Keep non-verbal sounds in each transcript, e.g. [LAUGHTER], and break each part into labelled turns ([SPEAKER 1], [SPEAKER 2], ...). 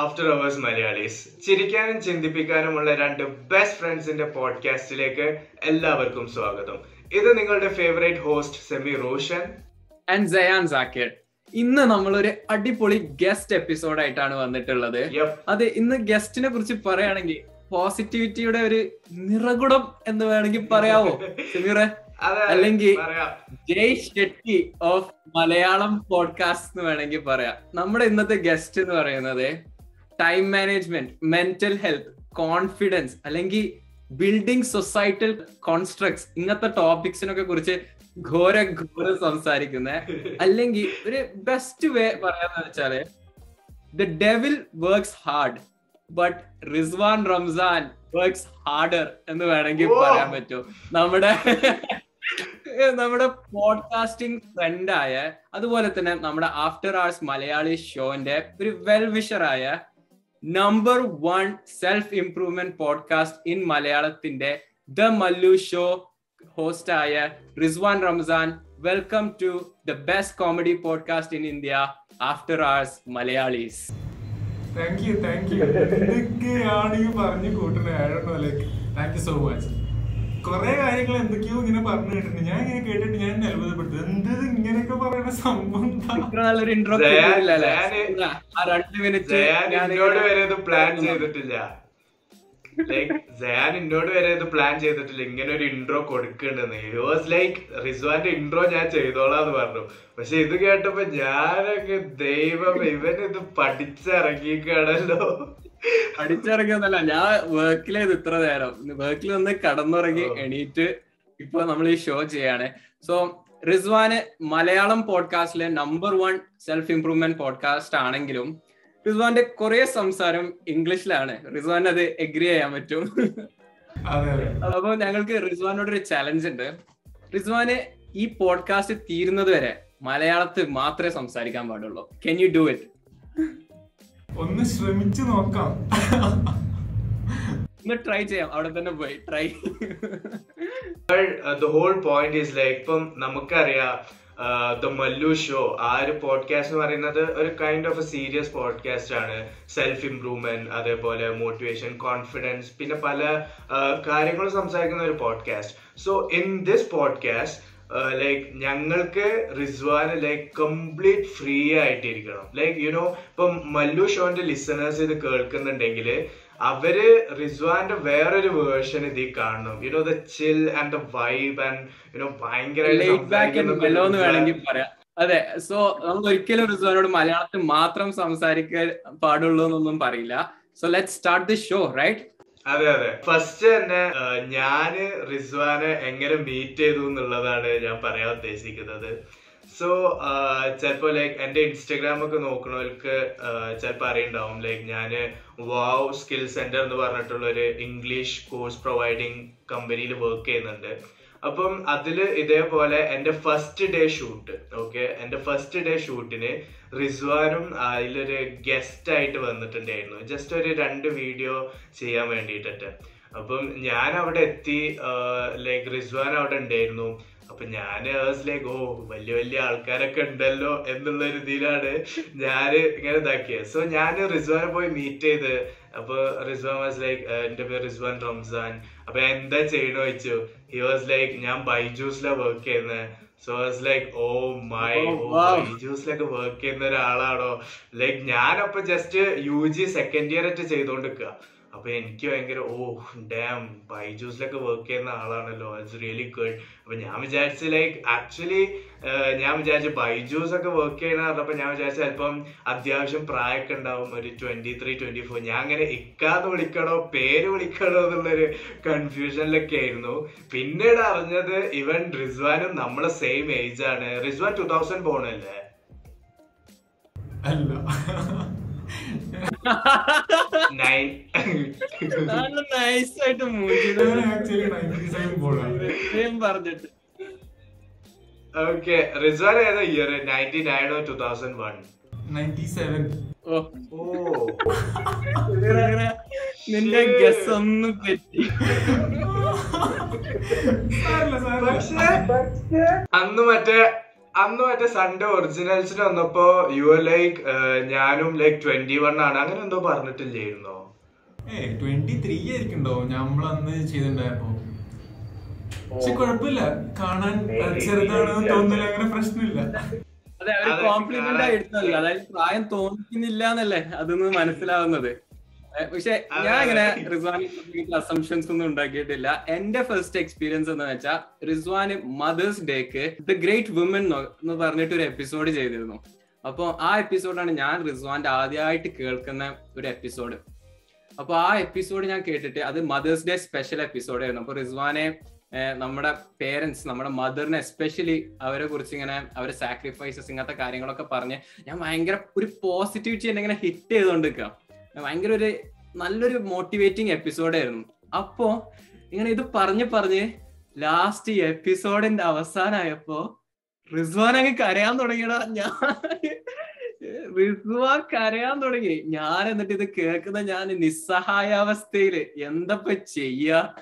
[SPEAKER 1] After hours Malayalees. ചിരിക്കാനും ചിന്തിപ്പിക്കാനുമുള്ള രണ്ട് best ഫ്രണ്ട്സിന്റെ പോഡ്കാസ്റ്റിലേക്ക് എല്ലാവർക്കും സ്വാഗതം. ഇത് നിങ്ങളുടെ favourite host Semi Roshan.
[SPEAKER 2] And Jayan Zakir ഇന്ന് നമ്മളൊരു അടിപൊളി ഗസ്റ്റ് എപ്പിസോഡ് ആയിട്ടാണ് വന്നിട്ടുള്ളത്. അത് ഇന്ന് ഗസ്റ്റിനെ കുറിച്ച് പറയുകയാണെങ്കിൽ പോസിറ്റിവിറ്റിയുടെ ഒരു നിറകുടം എന്ന് വേണമെങ്കിൽ പറയാവോ? [LAUGHS] സെമീറെ? അല്ലെങ്കിൽ ജയ് ഷെട്ടി ഓഫ് മലയാളം പോഡ്കാസ്റ്റ് എന്ന് വേണമെങ്കിൽ പറയാം. നമ്മുടെ ഇന്നത്തെ ഗസ്റ്റ് എന്ന് പറയുന്നത് time management mental health confidence അല്ലെങ്കിൽ ബിൽഡിംഗ് സൊസൈറ്റൽ കോൺസ്ട്രക്ട്സ് ഇങ്ങനത്തെ ടോപ്പിക്സിനൊക്കെ കുറിച്ച് ഘോര ഘോര സംസാരിക്കുന്നത് അല്ലെങ്കിൽ ഒരു ബെസ്റ്റ് വേ പറയാന്ന് വെച്ചാൽ the devil works hard but Rizwan Ramzan works harder എന്ന് വേണമെങ്കിൽ പറയാൻ പറ്റും. നമ്മുടെ നമ്മുടെ പോഡ്കാസ്റ്റിംഗ് ഫ്രണ്ടായ അതുപോലെ തന്നെ നമ്മുടെ ആഫ്റ്റർ ആഴ്സ് മലയാളി ഷോന്റെ ഒരു well വിഷറായ number one self improvement podcast in മലയാളത്തിന്റെ ദ മല്ലു ഷോ ഹോസ്റ്റ് ആയ Rizwan Ramzan welcome to the best comedy podcast in India after hours Malayalis
[SPEAKER 3] thank you thank you എന്തൊക്കെയാണ് ഈ പറഞ്ഞു കൂട്ടുന്നത്. താങ്ക് യു സോ മച്ച് കുറെ കാര്യങ്ങൾ എന്തൊക്കെയോ ഇങ്ങനെ പറഞ്ഞു കേട്ടിട്ടുണ്ട്. ഞാൻ ഇങ്ങനെ കേട്ടിട്ട് ഞാൻ അത്ഭുതപ്പെട്ടു എന്തത് ഇങ്ങനെയൊക്കെ പറയുന്ന സംഭവം എന്താ?
[SPEAKER 2] നല്ലൊരു ഇൻട്രോ രണ്ട് മിനിറ്റ്
[SPEAKER 1] എന്നോട് വരെ ഇത് പ്ലാൻ ചെയ്തിട്ടില്ല. ജയാൻ എന്നോട് വരെ ഇത് പ്ലാൻ ചെയ്തിട്ടില്ല. ഇങ്ങനെ ഒരു ഇൻട്രോ കൊടുക്കണ്ടെന്ന് ഇറ്റ് വാസ് ലൈക്ക് റിസ്വാന്റെ ഇൻട്രോ ഞാൻ ചെയ്തോളാന്ന് പറഞ്ഞു. പക്ഷെ ഇത് കേട്ടപ്പോ ഞാനൊക്കെ ദൈവം ഇവൻ ഇത് പഠിച്ചിറങ്ങിക്കാണല്ലോ
[SPEAKER 2] പഠിച്ചിറങ്ങിയൊന്നല്ല ഞാൻ വർക്കിലേത് ഇത്ര നേരം. വർക്കിൽ നിന്ന് കടന്നുറങ്ങി എണീറ്റ് ഇപ്പൊ നമ്മൾ ഈ ഷോ ചെയ്യാണ്. സോ റിസ്വാന് Malayalam പോഡ്കാസ്റ്റിലെ number one self improvement podcast ആണെങ്കിലും റിസ്വാന്റെ കുറെ സംസാരം ഇംഗ്ലീഷിലാണ്. റിസ്വാൻ അത് എഗ്രി ചെയ്യാൻ പറ്റും. അപ്പൊ ഞങ്ങൾക്ക് റിസ്വാനോട് ഒരു ചലഞ്ച് ഉണ്ട്. റിസ്വാന് ഈ പോഡ്കാസ്റ്റ് തീരുന്നത് വരെ മലയാളത്തിൽ മാത്രമേ സംസാരിക്കാൻ പാടുള്ളൂ. കെൻ യു ഡു ഇറ്റ്
[SPEAKER 3] ഒന്ന് ശ്രമിച്ചു നോക്കാം.
[SPEAKER 2] ഒന്ന് ട്രൈ ചെയ്യാം. അവിടെ തന്നെ പോയി. Try
[SPEAKER 1] the whole point is like ഇപ്പം നമുക്കറിയാം ദ മല്ലു ഷോ ആ ഒരു പോഡ്കാസ്റ്റ് എന്ന് പറയുന്നത് ഒരു kind of a serious podcast ആണ്. സെൽഫ് ഇംപ്രൂവ്മെന്റ് അതേപോലെ മോട്ടിവേഷൻ കോൺഫിഡൻസ് പിന്നെ പല കാര്യങ്ങളും സംസാരിക്കുന്ന ഒരു podcast so in this podcast like ഞങ്ങൾക്ക് റിസ്വാൻ ലൈക്ക് കംപ്ലീറ്റ് ഫ്രീ ആയിട്ടിരിക്കണം. ലൈക്ക് യുനോ ഇപ്പം മല്ലു ഷോന്റെ ലിസണേഴ്സ് ഇത് കേൾക്കുന്നുണ്ടെങ്കിൽ അവർ റിസ്വാന്റെ വേറൊരു വേർഷൻ ഇതിൽ കാണണം you know the chill and the vibe and you know
[SPEAKER 2] no
[SPEAKER 1] ഭയങ്കര
[SPEAKER 2] അതെ സോ നമ്മൾ ഒരിക്കലും റിസ്വാനോട് മലയാളത്തിൽ മാത്രം സംസാരിക്കാൻ പാടുള്ളൂ എന്നൊന്നും പറയില്ല. So let start the show right
[SPEAKER 1] അതെ അതെ. ഫസ്റ്റ് തന്നെ ഞാൻ റിസ്വാനെ എങ്ങനെ മീറ്റ് ചെയ്തു എന്നുള്ളതാണ് ഞാൻ പറയാൻ ഉദ്ദേശിക്കുന്നത്. സോ ചിലപ്പോ ലൈക്ക് എന്റെ ഇൻസ്റ്റഗ്രാം ഒക്കെ നോക്കണവർക്ക് ചിലപ്പോ അറിയുണ്ടാവും. ലൈക്ക് ഞാൻ വാവ് സ്കിൽ സെന്റർ എന്ന് പറഞ്ഞിട്ടുള്ള ഒരു ഇംഗ്ലീഷ് കോഴ്സ് പ്രൊവൈഡിങ് കമ്പനിയിൽ വർക്ക് ചെയ്യുന്നുണ്ട്. അപ്പം അതിൽ ഇതേപോലെ എന്റെ ഫസ്റ്റ് ഡേ ഷൂട്ട് ഓക്കെ എന്റെ ഫസ്റ്റ് ഡേ ഷൂട്ടിന് റിസ്വാനും അതിലൊരു ഗസ്റ്റ് ആയിട്ട് വന്നിട്ടുണ്ടായിരുന്നു. ജസ്റ്റ് ഒരു രണ്ട് വീഡിയോ ചെയ്യാൻ വേണ്ടിയിട്ടിട്ട് അപ്പം ഞാൻ അവിടെ എത്തി ലൈക്ക് റിസ്വാൻ അവിടെ ഉണ്ടായിരുന്നു. അപ്പൊ ഞാൻ ലൈക്ക് ഓ വലിയ വലിയ ആൾക്കാരൊക്കെ ഉണ്ടല്ലോ എന്നുള്ള രീതിയിലാണ് ഞാൻ ഇങ്ങനെ ഇതാക്കിയത് സോ ഞാൻ റിസ്വാനെ പോയി മീറ്റ് ചെയ്ത് അപ്പൊ റിസ്വാൻ വാസ് ലൈക്ക് എന്റെ പേര് റിസ്വാൻ റംസാൻ. അപ്പൊ ഞാൻ എന്താ ചെയ്യണോ വെച്ചു ഹി വാസ് ലൈക്ക് ഞാൻ ബൈജൂസിലാ വർക്ക് ചെയ്യുന്നത് so was like oh my
[SPEAKER 2] Oh.
[SPEAKER 1] ബൈജൂസിലൊക്കെ വർക്ക് ചെയ്യുന്ന ഒരാളാണോ? ലൈക്ക് ഞാനപ്പോ just U G second year ആയിട്ട് ചെയ്തോണ്ടിരിക്കുക അപ്പൊ എനിക്ക് ഭയങ്കര ഓ ഡാം ബൈജൂസിലൊക്കെ വർക്ക് ചെയ്യുന്ന ആളാണല്ലോ. ഇറ്റ്സ് റിയലി ഗുഡ് അപ്പൊ ഞാൻ വിചാരിച്ചു ലൈക്ക് ആക്ച്വലി ഞാൻ വിചാരിച്ചു ബൈജൂസ് ഒക്കെ വർക്ക് ചെയ്യുന്ന പറഞ്ഞപ്പോ ഞാൻ വിചാരിച്ചു ചിലപ്പം അത്യാവശ്യം പ്രായമൊക്കെ ഉണ്ടാവും. ഒരു ട്വന്റി ത്രീ ട്വന്റി ഫോർ ഞാൻ അങ്ങനെ ഇക്കാന്ന് വിളിക്കണോ പേര് വിളിക്കണോ എന്നുള്ളൊരു കൺഫ്യൂഷനിലൊക്കെ ആയിരുന്നു. പിന്നീട് അറിഞ്ഞത് ഇവൻ റിസ്വാനും നമ്മളെ സെയിം ഏജ് ആണ്. റിസ്വാൻ ടൂ തൗസൻഡ് പോണല്ലേ
[SPEAKER 3] അല്ല.
[SPEAKER 2] ആയിട്ട് ഇത്രയും പറഞ്ഞിട്ട്.
[SPEAKER 1] ഓക്കെ റിസ്വാൻ ഏതാ year ninety nine two thousand one
[SPEAKER 2] നിന്റെ ഗസ് ഒന്നും തെറ്റി.
[SPEAKER 1] അന്ന് മറ്റേ അന്ന് മറ്റേ സൺഡേ ഒറിജിനൽസിന് വന്നപ്പോ യു ആർ ലൈക്ക് ഞാനും ലൈക്ക് ട്വന്റി വൺ ആണ്. അങ്ങനെ എന്തോ പറഞ്ഞിട്ടില്ലായിരുന്നോ?
[SPEAKER 3] ഏ ട്വന്റി ത്രീ ആയിരിക്കുണ്ടോ നമ്മളന്ന് ചെയ്തിട്ടുണ്ടായപ്പോ. പക്ഷെ കുഴപ്പമില്ല. കാണാൻ അഹ് ചെറുതാണെന്ന് തോന്നുന്നില്ല അങ്ങനെ പ്രശ്നമില്ല.
[SPEAKER 2] അതെ
[SPEAKER 1] അവർ
[SPEAKER 2] കോംപ്ലിമെന്റ് ആയി എടുത്തതല്ല അതായത് പ്രായം തോന്നിക്കുന്നില്ല എന്നല്ലേ? അതൊന്ന് മനസ്സിലാവുന്നത്. പക്ഷെ ഞാൻ ഇങ്ങനെ റിസ്വാൻ അസംഷൻസ് ഒന്നും ഉണ്ടാക്കിയിട്ടില്ല. എന്റെ ഫസ്റ്റ് എക്സ്പീരിയൻസ് എന്ന് വെച്ചാൽ റിസ്വാൻ മദേഴ്സ് ഡേക്ക് ദ ഗ്രേറ്റ് വുമൻ എന്ന് പറഞ്ഞിട്ട് ഒരു എപ്പിസോഡ് ചെയ്തിരുന്നു. അപ്പോൾ ആ എപ്പിസോഡാണ് ഞാൻ റിസ്വാന്റെ ആദ്യമായിട്ട് കേൾക്കുന്ന ഒരു എപ്പിസോഡ് അപ്പൊ ആ എപ്പിസോഡ് ഞാൻ കേട്ടിട്ട് അത് മദേഴ്സ് ഡേ സ്പെഷ്യൽ എപ്പിസോഡ് ആയിരുന്നു. അപ്പൊ റിസ്വാനെ നമ്മുടെ പേരൻസ് നമ്മുടെ മദറിനെ എസ്പെഷ്യലി അവരെ കുറിച്ച് ഇങ്ങനെ അവരെ സാക്രിഫൈസസ് ഇങ്ങനത്തെ കാര്യങ്ങളൊക്കെ പറഞ്ഞ് ഞാൻ ഭയങ്കര ഒരു പോസിറ്റിവിറ്റി എന്നെ ഇങ്ങനെ ഹിറ്റ് ചെയ്തുകൊണ്ടിരിക്കുക ഭയങ്കര ഒരു നല്ലൊരു മോട്ടിവേറ്റിംഗ് എപ്പിസോഡായിരുന്നു അപ്പോ ഇങ്ങനെ ഇത് പറഞ്ഞ് പറഞ്ഞ് ലാസ്റ്റ് എപ്പിസോഡിന്റെ അവസാനമായപ്പോ റിസ്വാൻ അങ്ങ് കരയാൻ തുടങ്ങിയടാ. ഞാൻ റിസ്വാൻ കരയാൻ തുടങ്ങി. ഞാൻ എന്നിട്ട് ഇത് കേൾക്കുന്ന ഞാൻ നിസ്സഹായാവസ്ഥയിൽ എന്തപ്പ ചെയ്യാ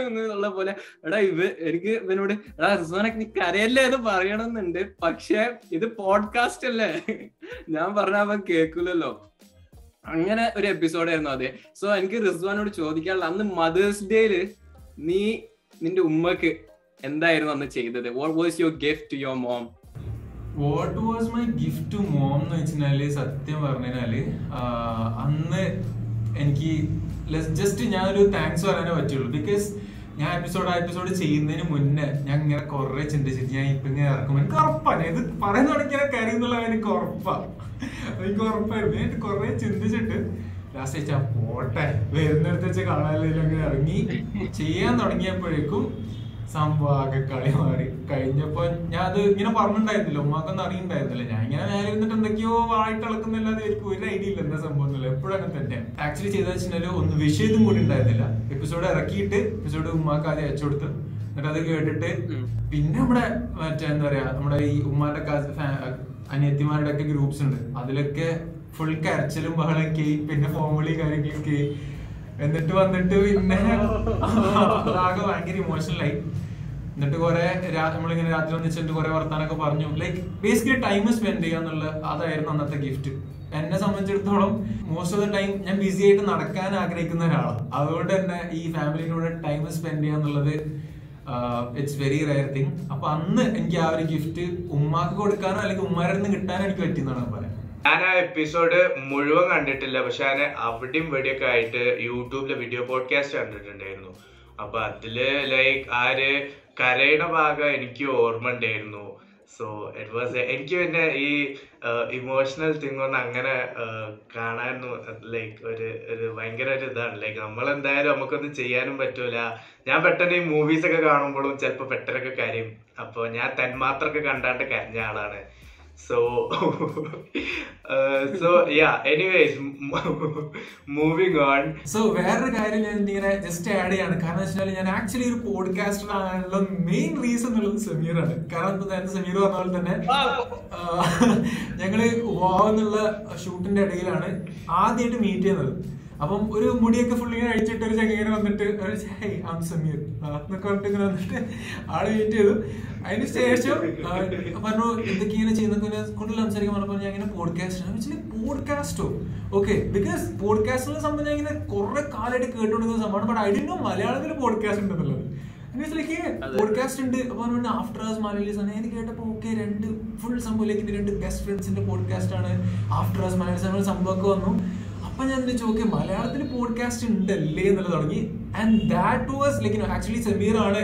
[SPEAKER 2] എന്നുള്ള പോലെ എടാ ഇവ എനിക്ക് ഇവനോട് എടാ റിസ്വാനെ നീ കരയല്ലേ എന്ന് പറയണമെന്നുണ്ട്. പക്ഷെ ഇത് പോഡ്കാസ്റ്റ് അല്ലേ? ഞാൻ പറഞ്ഞ അവൻ കേൾക്കൂലല്ലോ. അങ്ങനെ ഒരു എപ്പിസോഡ് ആയിരുന്നു അത്. സോ എനിക്ക് റിസ്വാനോട് ചോദിക്കാനുള്ള അന്ന് മദേഴ്സ് ഡേയിൽ നീ നിന്റെ ഉമ്മക്ക് എന്തായിരുന്നു അന്ന് ചെയ്തത്? What was your gift to your mom
[SPEAKER 3] what was my gift to mom എന്ന് വെച്ചാൽ സത്യം പറഞ്ഞാൽ അന്ന് എനിക്ക് ജസ്റ്റ് ഞാനൊരു താങ്ക്സ് പറയാനേ പറ്റുള്ളൂ. ബിക്കോസ് ഞാൻ എപ്പിസോഡ് ആ എപ്പിസോഡ് ചെയ്യുന്നതിന് മുന്നേ ഞാൻ ഇങ്ങനെ കുറെ ചിന്തിച്ചിട്ട് ഞാൻ ഇപ്പൊ ഇങ്ങനെ ഇറക്കും എനിക്ക് ഉറപ്പാണ്. ഇത് പറയുന്നതാണ് ഇങ്ങനെ കാര്യം എന്നുള്ള എനിക്ക് ഉറപ്പാ. എനിക്ക് ഉറപ്പായിരുന്നു ഞാൻ കുറെ ചിന്തിച്ചിട്ട് ലാസ്റ്റ് വെച്ചാ പോട്ടെ. വരുന്നിടത്ത് വെച്ച് കാണാനില്ല അങ്ങനെ ഇറങ്ങി ചെയ്യാൻ തുടങ്ങിയപ്പോഴേക്കും സംഭവം ആകെ കളി മാറി. കഴിഞ്ഞപ്പോ ഞാൻ അത് ഇങ്ങനെ പറഞ്ഞിട്ടുണ്ടായിരുന്നില്ല. ഉമ്മാക്കൊന്നും അറിയണ്ടായിരുന്നില്ല. ഞാൻ ഇങ്ങനെ നേരെ ഇരുന്നിട്ട് എന്തൊക്കെയോ വായിട്ട് അളക്കുന്നില്ലാതെ എനിക്ക് ഒരു ഐഡിയ ഇല്ല എന്താ സംഭവം എന്നില്ല എപ്പോഴും അങ്ങനെ തന്നെ. ആക്ച്വലി ചെയ്ത വെച്ചിട്ടുണ്ടെങ്കിൽ ഒന്ന് വിഷയതും കൂടി ഉണ്ടായിരുന്നില്ല. എപ്പിസോഡ് ഇറക്കിയിട്ട് എപ്പിസോഡ് ഉമ്മാക്ക് ആദ്യം അയച്ചു കൊടുത്ത്. എന്നിട്ട് അത് കേട്ടിട്ട് പിന്നെ നമ്മുടെ മറ്റേ എന്താ പറയാ നമ്മുടെ ഈ ഉമ്മാന്റെ അനിയത്തിമാരുടെ ഒക്കെ ഗ്രൂപ്പ്സ് ഉണ്ട്. അതിലൊക്കെ ഫുൾ കരച്ചിലും ബഹളം കേ പിന്നെ ഫോമളി കാര്യങ്ങളൊക്കെ എന്നിട്ട് വന്നിട്ട് പിന്നെ ആകെ ഭയങ്കര ഇമോഷണൽ ആയി. എന്നിട്ട് കുറെ നമ്മളിങ്ങനെ രാത്രി ഒന്നിച്ചിട്ട് കുറെ വർത്താനൊക്കെ പറഞ്ഞു. ലൈക്ക് ബേസിക്കലി ടൈം സ്പെൻഡ് ചെയ്യുക എന്നുള്ള അതായിരുന്നു അന്നത്തെ ഗിഫ്റ്റ് എന്നെ സംബന്ധിച്ചിടത്തോളം മോസ്റ്റ് ഓഫ് ദ ടൈം ഞാൻ ബിസി ആയിട്ട് നടക്കാൻ ആഗ്രഹിക്കുന്ന ഒരാളാണ് അതുകൊണ്ട് തന്നെ ഈ ഫാമിലിനോട് ടൈം സ്പെൻഡ് ചെയ്യുക എന്നുള്ളത് ഇറ്റ്സ് വെരി റയർ തിങ് അപ്പൊ അന്ന് എനിക്ക് ആ ഒരു ഗിഫ്റ്റ് ഉമ്മാക്ക് കൊടുക്കാനോ അല്ലെങ്കിൽ ഉമ്മാരുടെ നിന്ന് കിട്ടാനോ എനിക്ക് പറ്റിയെന്നാണ് പറയാം
[SPEAKER 1] ഞാൻ ആ എപ്പിസോഡ് മുഴുവൻ കണ്ടിട്ടില്ല. പക്ഷെ ഞാൻ അവിടെയും ഇവിടെയൊക്കെ ആയിട്ട് യൂട്യൂബിലെ വീഡിയോ പോഡ്കാസ്റ്റ് കണ്ടിട്ടുണ്ടായിരുന്നു. അപ്പൊ അതിൽ ലൈക്ക് ആര് കരയുടെ ഭാഗം എനിക്ക് ഓർമ്മ ഉണ്ടായിരുന്നു സോ ഇറ്റ് വാസ് എനിക്ക് പിന്നെ ഈ ഇമോഷണൽ തിങ് ഒന്നും അങ്ങനെ കാണാനൊന്നും ലൈക്ക് ഒരു ഒരു ഭയങ്കര ഒരു ഇതാണ്. ലൈക്ക് നമ്മൾ എന്തായാലും നമുക്കൊന്നും ചെയ്യാനും പറ്റൂല. ഞാൻ പെട്ടെന്ന് ഈ മൂവീസ് ഒക്കെ കാണുമ്പോഴും ചിലപ്പോൾ പെട്ടെന്നൊക്കെ കരയും. അപ്പോൾ ഞാൻ തന്മാത്രൊക്കെ കണ്ടാണ്ട് കരഞ്ഞ ആളാണ്. So [LAUGHS] so yeah anyways [LAUGHS] moving on.
[SPEAKER 3] So വേറൊരു കാര്യം ഞാൻ ഇങ്ങനെ ജസ്റ്റ് ആഡ് ചെയ്യാണ്. കാരണം വെച്ചാൽ ഞാൻ ആക്ച്വലി ഒരു പോഡ്കാസ്റ്റർ ആകാനുള്ള മെയിൻ റീസൺ എന്നുള്ളത് സമീറാണ് കാരണം ഇപ്പൊ നേരത്തെ സമീർ പറഞ്ഞ പോലെ തന്നെ ഞങ്ങൾ വാവ് എന്നുള്ള ഷൂട്ടിന്റെ ഇടയിലാണ് ആദ്യമായിട്ട് മീറ്റ് ചെയ്യുന്നത്. അപ്പം ഒരു മുടിയൊക്കെ ഫുൾ ഇങ്ങനെ അഴിച്ചിട്ട് ഒരു ചെങ്ങനെ വന്നിട്ട് ആം സമീർ എന്നൊക്കെ പറഞ്ഞിട്ട് ഇങ്ങനെ വന്നിട്ട് ആൾ മീറ്റ് ചെയ്തു. അതിന് ശേഷം പറഞ്ഞു എന്തൊക്കെ ഇങ്ങനെ ഇങ്ങനെ കൂടുതൽ സംസാരിക്കാൻ പറഞ്ഞപ്പോൾ ഞാൻ ഇങ്ങനെ പോഡ്കാസ്റ്റ് പോഡ്കാസ്റ്റോ ഓക്കെ ബിക്കോസ് പോഡ്കാസ്റ്റിനെ സംബന്ധിച്ച് ഇങ്ങനെ കുറെ കാലമായിട്ട് കേട്ടുകൊണ്ടിരുന്ന സംഭവമാണ്. ബട്ട് ഐ ഡി നോ മലയാളത്തിൽ പോഡ്കാസ്റ്റ് ഉണ്ടെന്നുള്ളത് പോഡ്കാസ്റ്റ് ഉണ്ട്. അപ്പൊ പറഞ്ഞു ആഫ്റ്റർ ആസ് മലയാളീസ് ആണ്. എനിക്ക് കേട്ടപ്പോ ഓക്കെ രണ്ട് ഫുൾ സംഭവം ഇത് രണ്ട് ബെസ്റ്റ് ഫ്രണ്ട്സിന്റെ പോഡ്കാസ്റ്റ് ആണ്. ആഫ്റ്റർ ആസ് മലയാളീസ് സംഭവമൊക്കെ വന്നു. അപ്പൊ ഞാൻ ചോദിച്ചു മലയാളത്തിൽ പോഡ്കാസ്റ്റ് ഉണ്ടല്ലേ എന്നുള്ളത് തുടങ്ങി and that was like actually Sameer ആണ്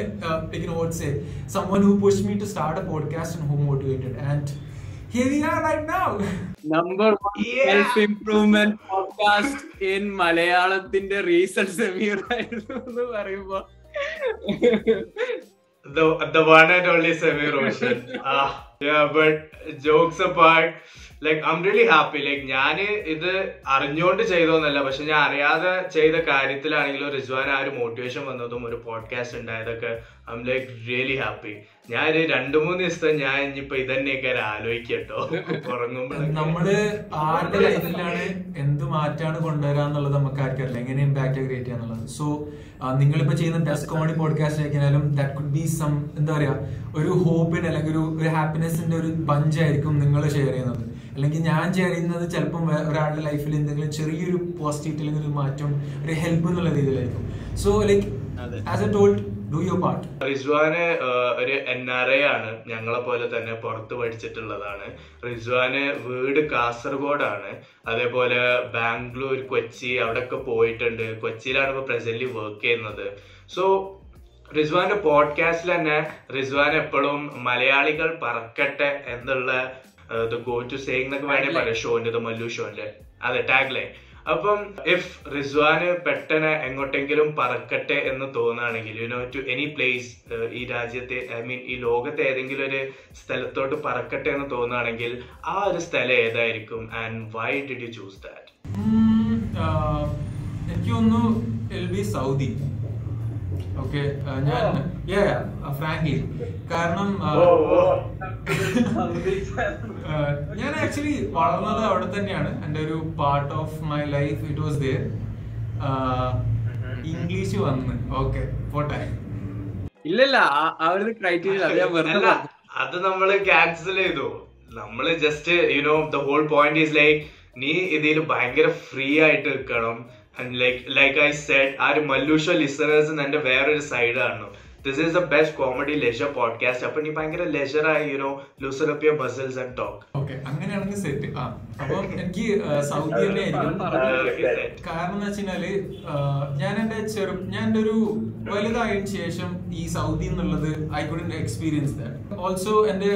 [SPEAKER 3] like what say someone who pushed me to start a podcast and who motivated and here we are right now
[SPEAKER 2] number
[SPEAKER 1] Yeah.
[SPEAKER 2] self improvement podcast in മലയാളത്തിന്റെ reason Sameer ആയിരുന്നു എന്ന് പറയുമ്പോ
[SPEAKER 1] the the one and only Samir Roshan. ah, yeah, but jokes apart, like I'm really happy like ഞാൻ ഇത് അറിഞ്ഞുകൊണ്ട് ചെയ്തോന്നല്ല പക്ഷെ ഞാൻ അറിയാതെ ചെയ്ത കാര്യത്തിലാണെങ്കിലും റിസ്വാൻ ആ ഒരു മോട്ടിവേഷൻ വന്നതും ഒരു പോഡ്കാസ്റ്റ് ഉണ്ടായതൊക്കെ I'm like really happy ഞാൻ ഒരു രണ്ടു മൂന്ന് ദിവസത്തെ ഞാൻ ഇനിയിപ്പോ ഇതന്നെയൊക്കെ ആലോചിക്കട്ടോ. ഉറങ്ങുമ്പോൾ
[SPEAKER 3] നമ്മൾ ആരുടെ ലൈഫിലാണ് എന്ത് മാറ്റാണ് കൊണ്ടുവരാന്നുള്ളത് നമുക്ക് ആർക്കറിയില്ല എങ്ങനെ ഇമ്പാക്ട് ക്രിയേറ്റ് ചെയ്യാന്നുള്ളത്. സോ നിങ്ങളിപ്പോ ചെയ്യുന്ന ഡെസ്ക് കോമഡി പോഡ്കാസ്റ്റ് ആയിരിക്കും ദാറ്റ് കുഡ് ബി സം എന്താ പറയാ ഒരു ഹോപ്പിന് അല്ലെങ്കിൽ ഒരു ഹാപ്പിനെസിന്റെ ഒരു പഞ്ചായിരിക്കും നിങ്ങൾ ഷെയർ ചെയ്യുന്നത്. അല്ലെങ്കിൽ ഞാൻ ചെയ്യുന്നത് ചിലപ്പം ഒരാളുടെ ലൈഫിൽ എന്തെങ്കിലും ചെറിയൊരു പോസിറ്റീവ് അല്ലെങ്കിൽ ഒരു മാറ്റം ഒരു ഹെൽപ്പ് എന്നുള്ള രീതിയിലായിരിക്കും. So like as a told do your part
[SPEAKER 1] റിസ്വാന് ഒരു എൻ ആർ എ ആണ് ഞങ്ങളെ പോലെ തന്നെ പുറത്ത് പഠിച്ചിട്ടുള്ളതാണ്. റിസ്വാന് വീട് കാസർഗോഡാണ്. അതേപോലെ ബാംഗ്ലൂർ കൊച്ചി അവിടെയൊക്കെ പോയിട്ടുണ്ട്. കൊച്ചിയിലാണ് ഇപ്പൊ പ്രസന്റ്ലി വർക്ക് ചെയ്യുന്നത്. സോ റിസ്വാന്റെ പോഡ്കാസ്റ്റിൽ തന്നെ റിസ്വാൻ എപ്പോഴും മലയാളികൾ പറക്കട്ടെ എന്നുള്ള ഗോ ടു സേയിങ് എന്നൊക്കെ വേണേ
[SPEAKER 2] Tagline.
[SPEAKER 1] പറയാം. ഷോന്റെ മല്ലു ഷോന്റെ അതെ ടാഗ് ലൈൻ അപ്പം ഇഫ് റിസ്വാന് പെട്ടെന്ന് എങ്ങോട്ടെങ്കിലും പറക്കട്ടെ എന്ന് തോന്നുകയാണെങ്കിൽ you know to any place ഈ രാജ്യത്തെ ഐ മീൻ ഈ ലോകത്തെ ഏതെങ്കിലും ഒരു സ്ഥലത്തോട്ട് പറക്കട്ടെ എന്ന് തോന്നുകയാണെങ്കിൽ ആ ഒരു സ്ഥലം ഏതായിരിക്കും? And why did you choose that
[SPEAKER 3] എനിക്ക് തോന്നുന്നു എൽ ബി സൗദി ഓക്കെ ഞാൻ ഫ്രാങ്കിൽ കാരണം ഞാൻ ആക്ച്വലി വളർന്നത് അവിടെ തന്നെയാണ്. എന്റെ ഒരു part of my life it was there English വന്ന്. ഓക്കെ പോട്ടെ.
[SPEAKER 2] ഇല്ലല്ല ആ- ആ ഒരു ക്രൈറ്റീരിയ അത് ഞാൻ വെറുതെ.
[SPEAKER 1] അത് നമ്മൾ ക്യാൻസൽ ചെയ്തു. നമ്മൾ just you know the whole point is like നീ ഇതിൽ ഭയങ്കര ഫ്രീ ആയിട്ട് നിൽക്കണം ലൈക്ക് ലൈക്ക് ഐ സെഡ് ആ ഒരു മല്ലൂഷ ലിസണേഴ്സ് എന്റെ വേറൊരു സൈഡ് ആണ് this is the best comedy leisure podcast അപ്പൊ നീ ഭയങ്കര ലെഷർ ആയി you know loosen up your muscles and talk
[SPEAKER 3] okay അങ്ങനെയാണെങ്കിൽ സെറ്റ് ആ അപ്പൊ എനിക്ക് സൗദി അറേബ്യ ആയിരിക്കും. കാരണം എന്ന് വെച്ചാൽ ഞാൻ ചെറു ഞാൻ എന്റെ ഒരു വലുതായതിനു ശേഷം ഈ സൗദി എന്നുള്ളത് I couldn't experience that also എന്റെ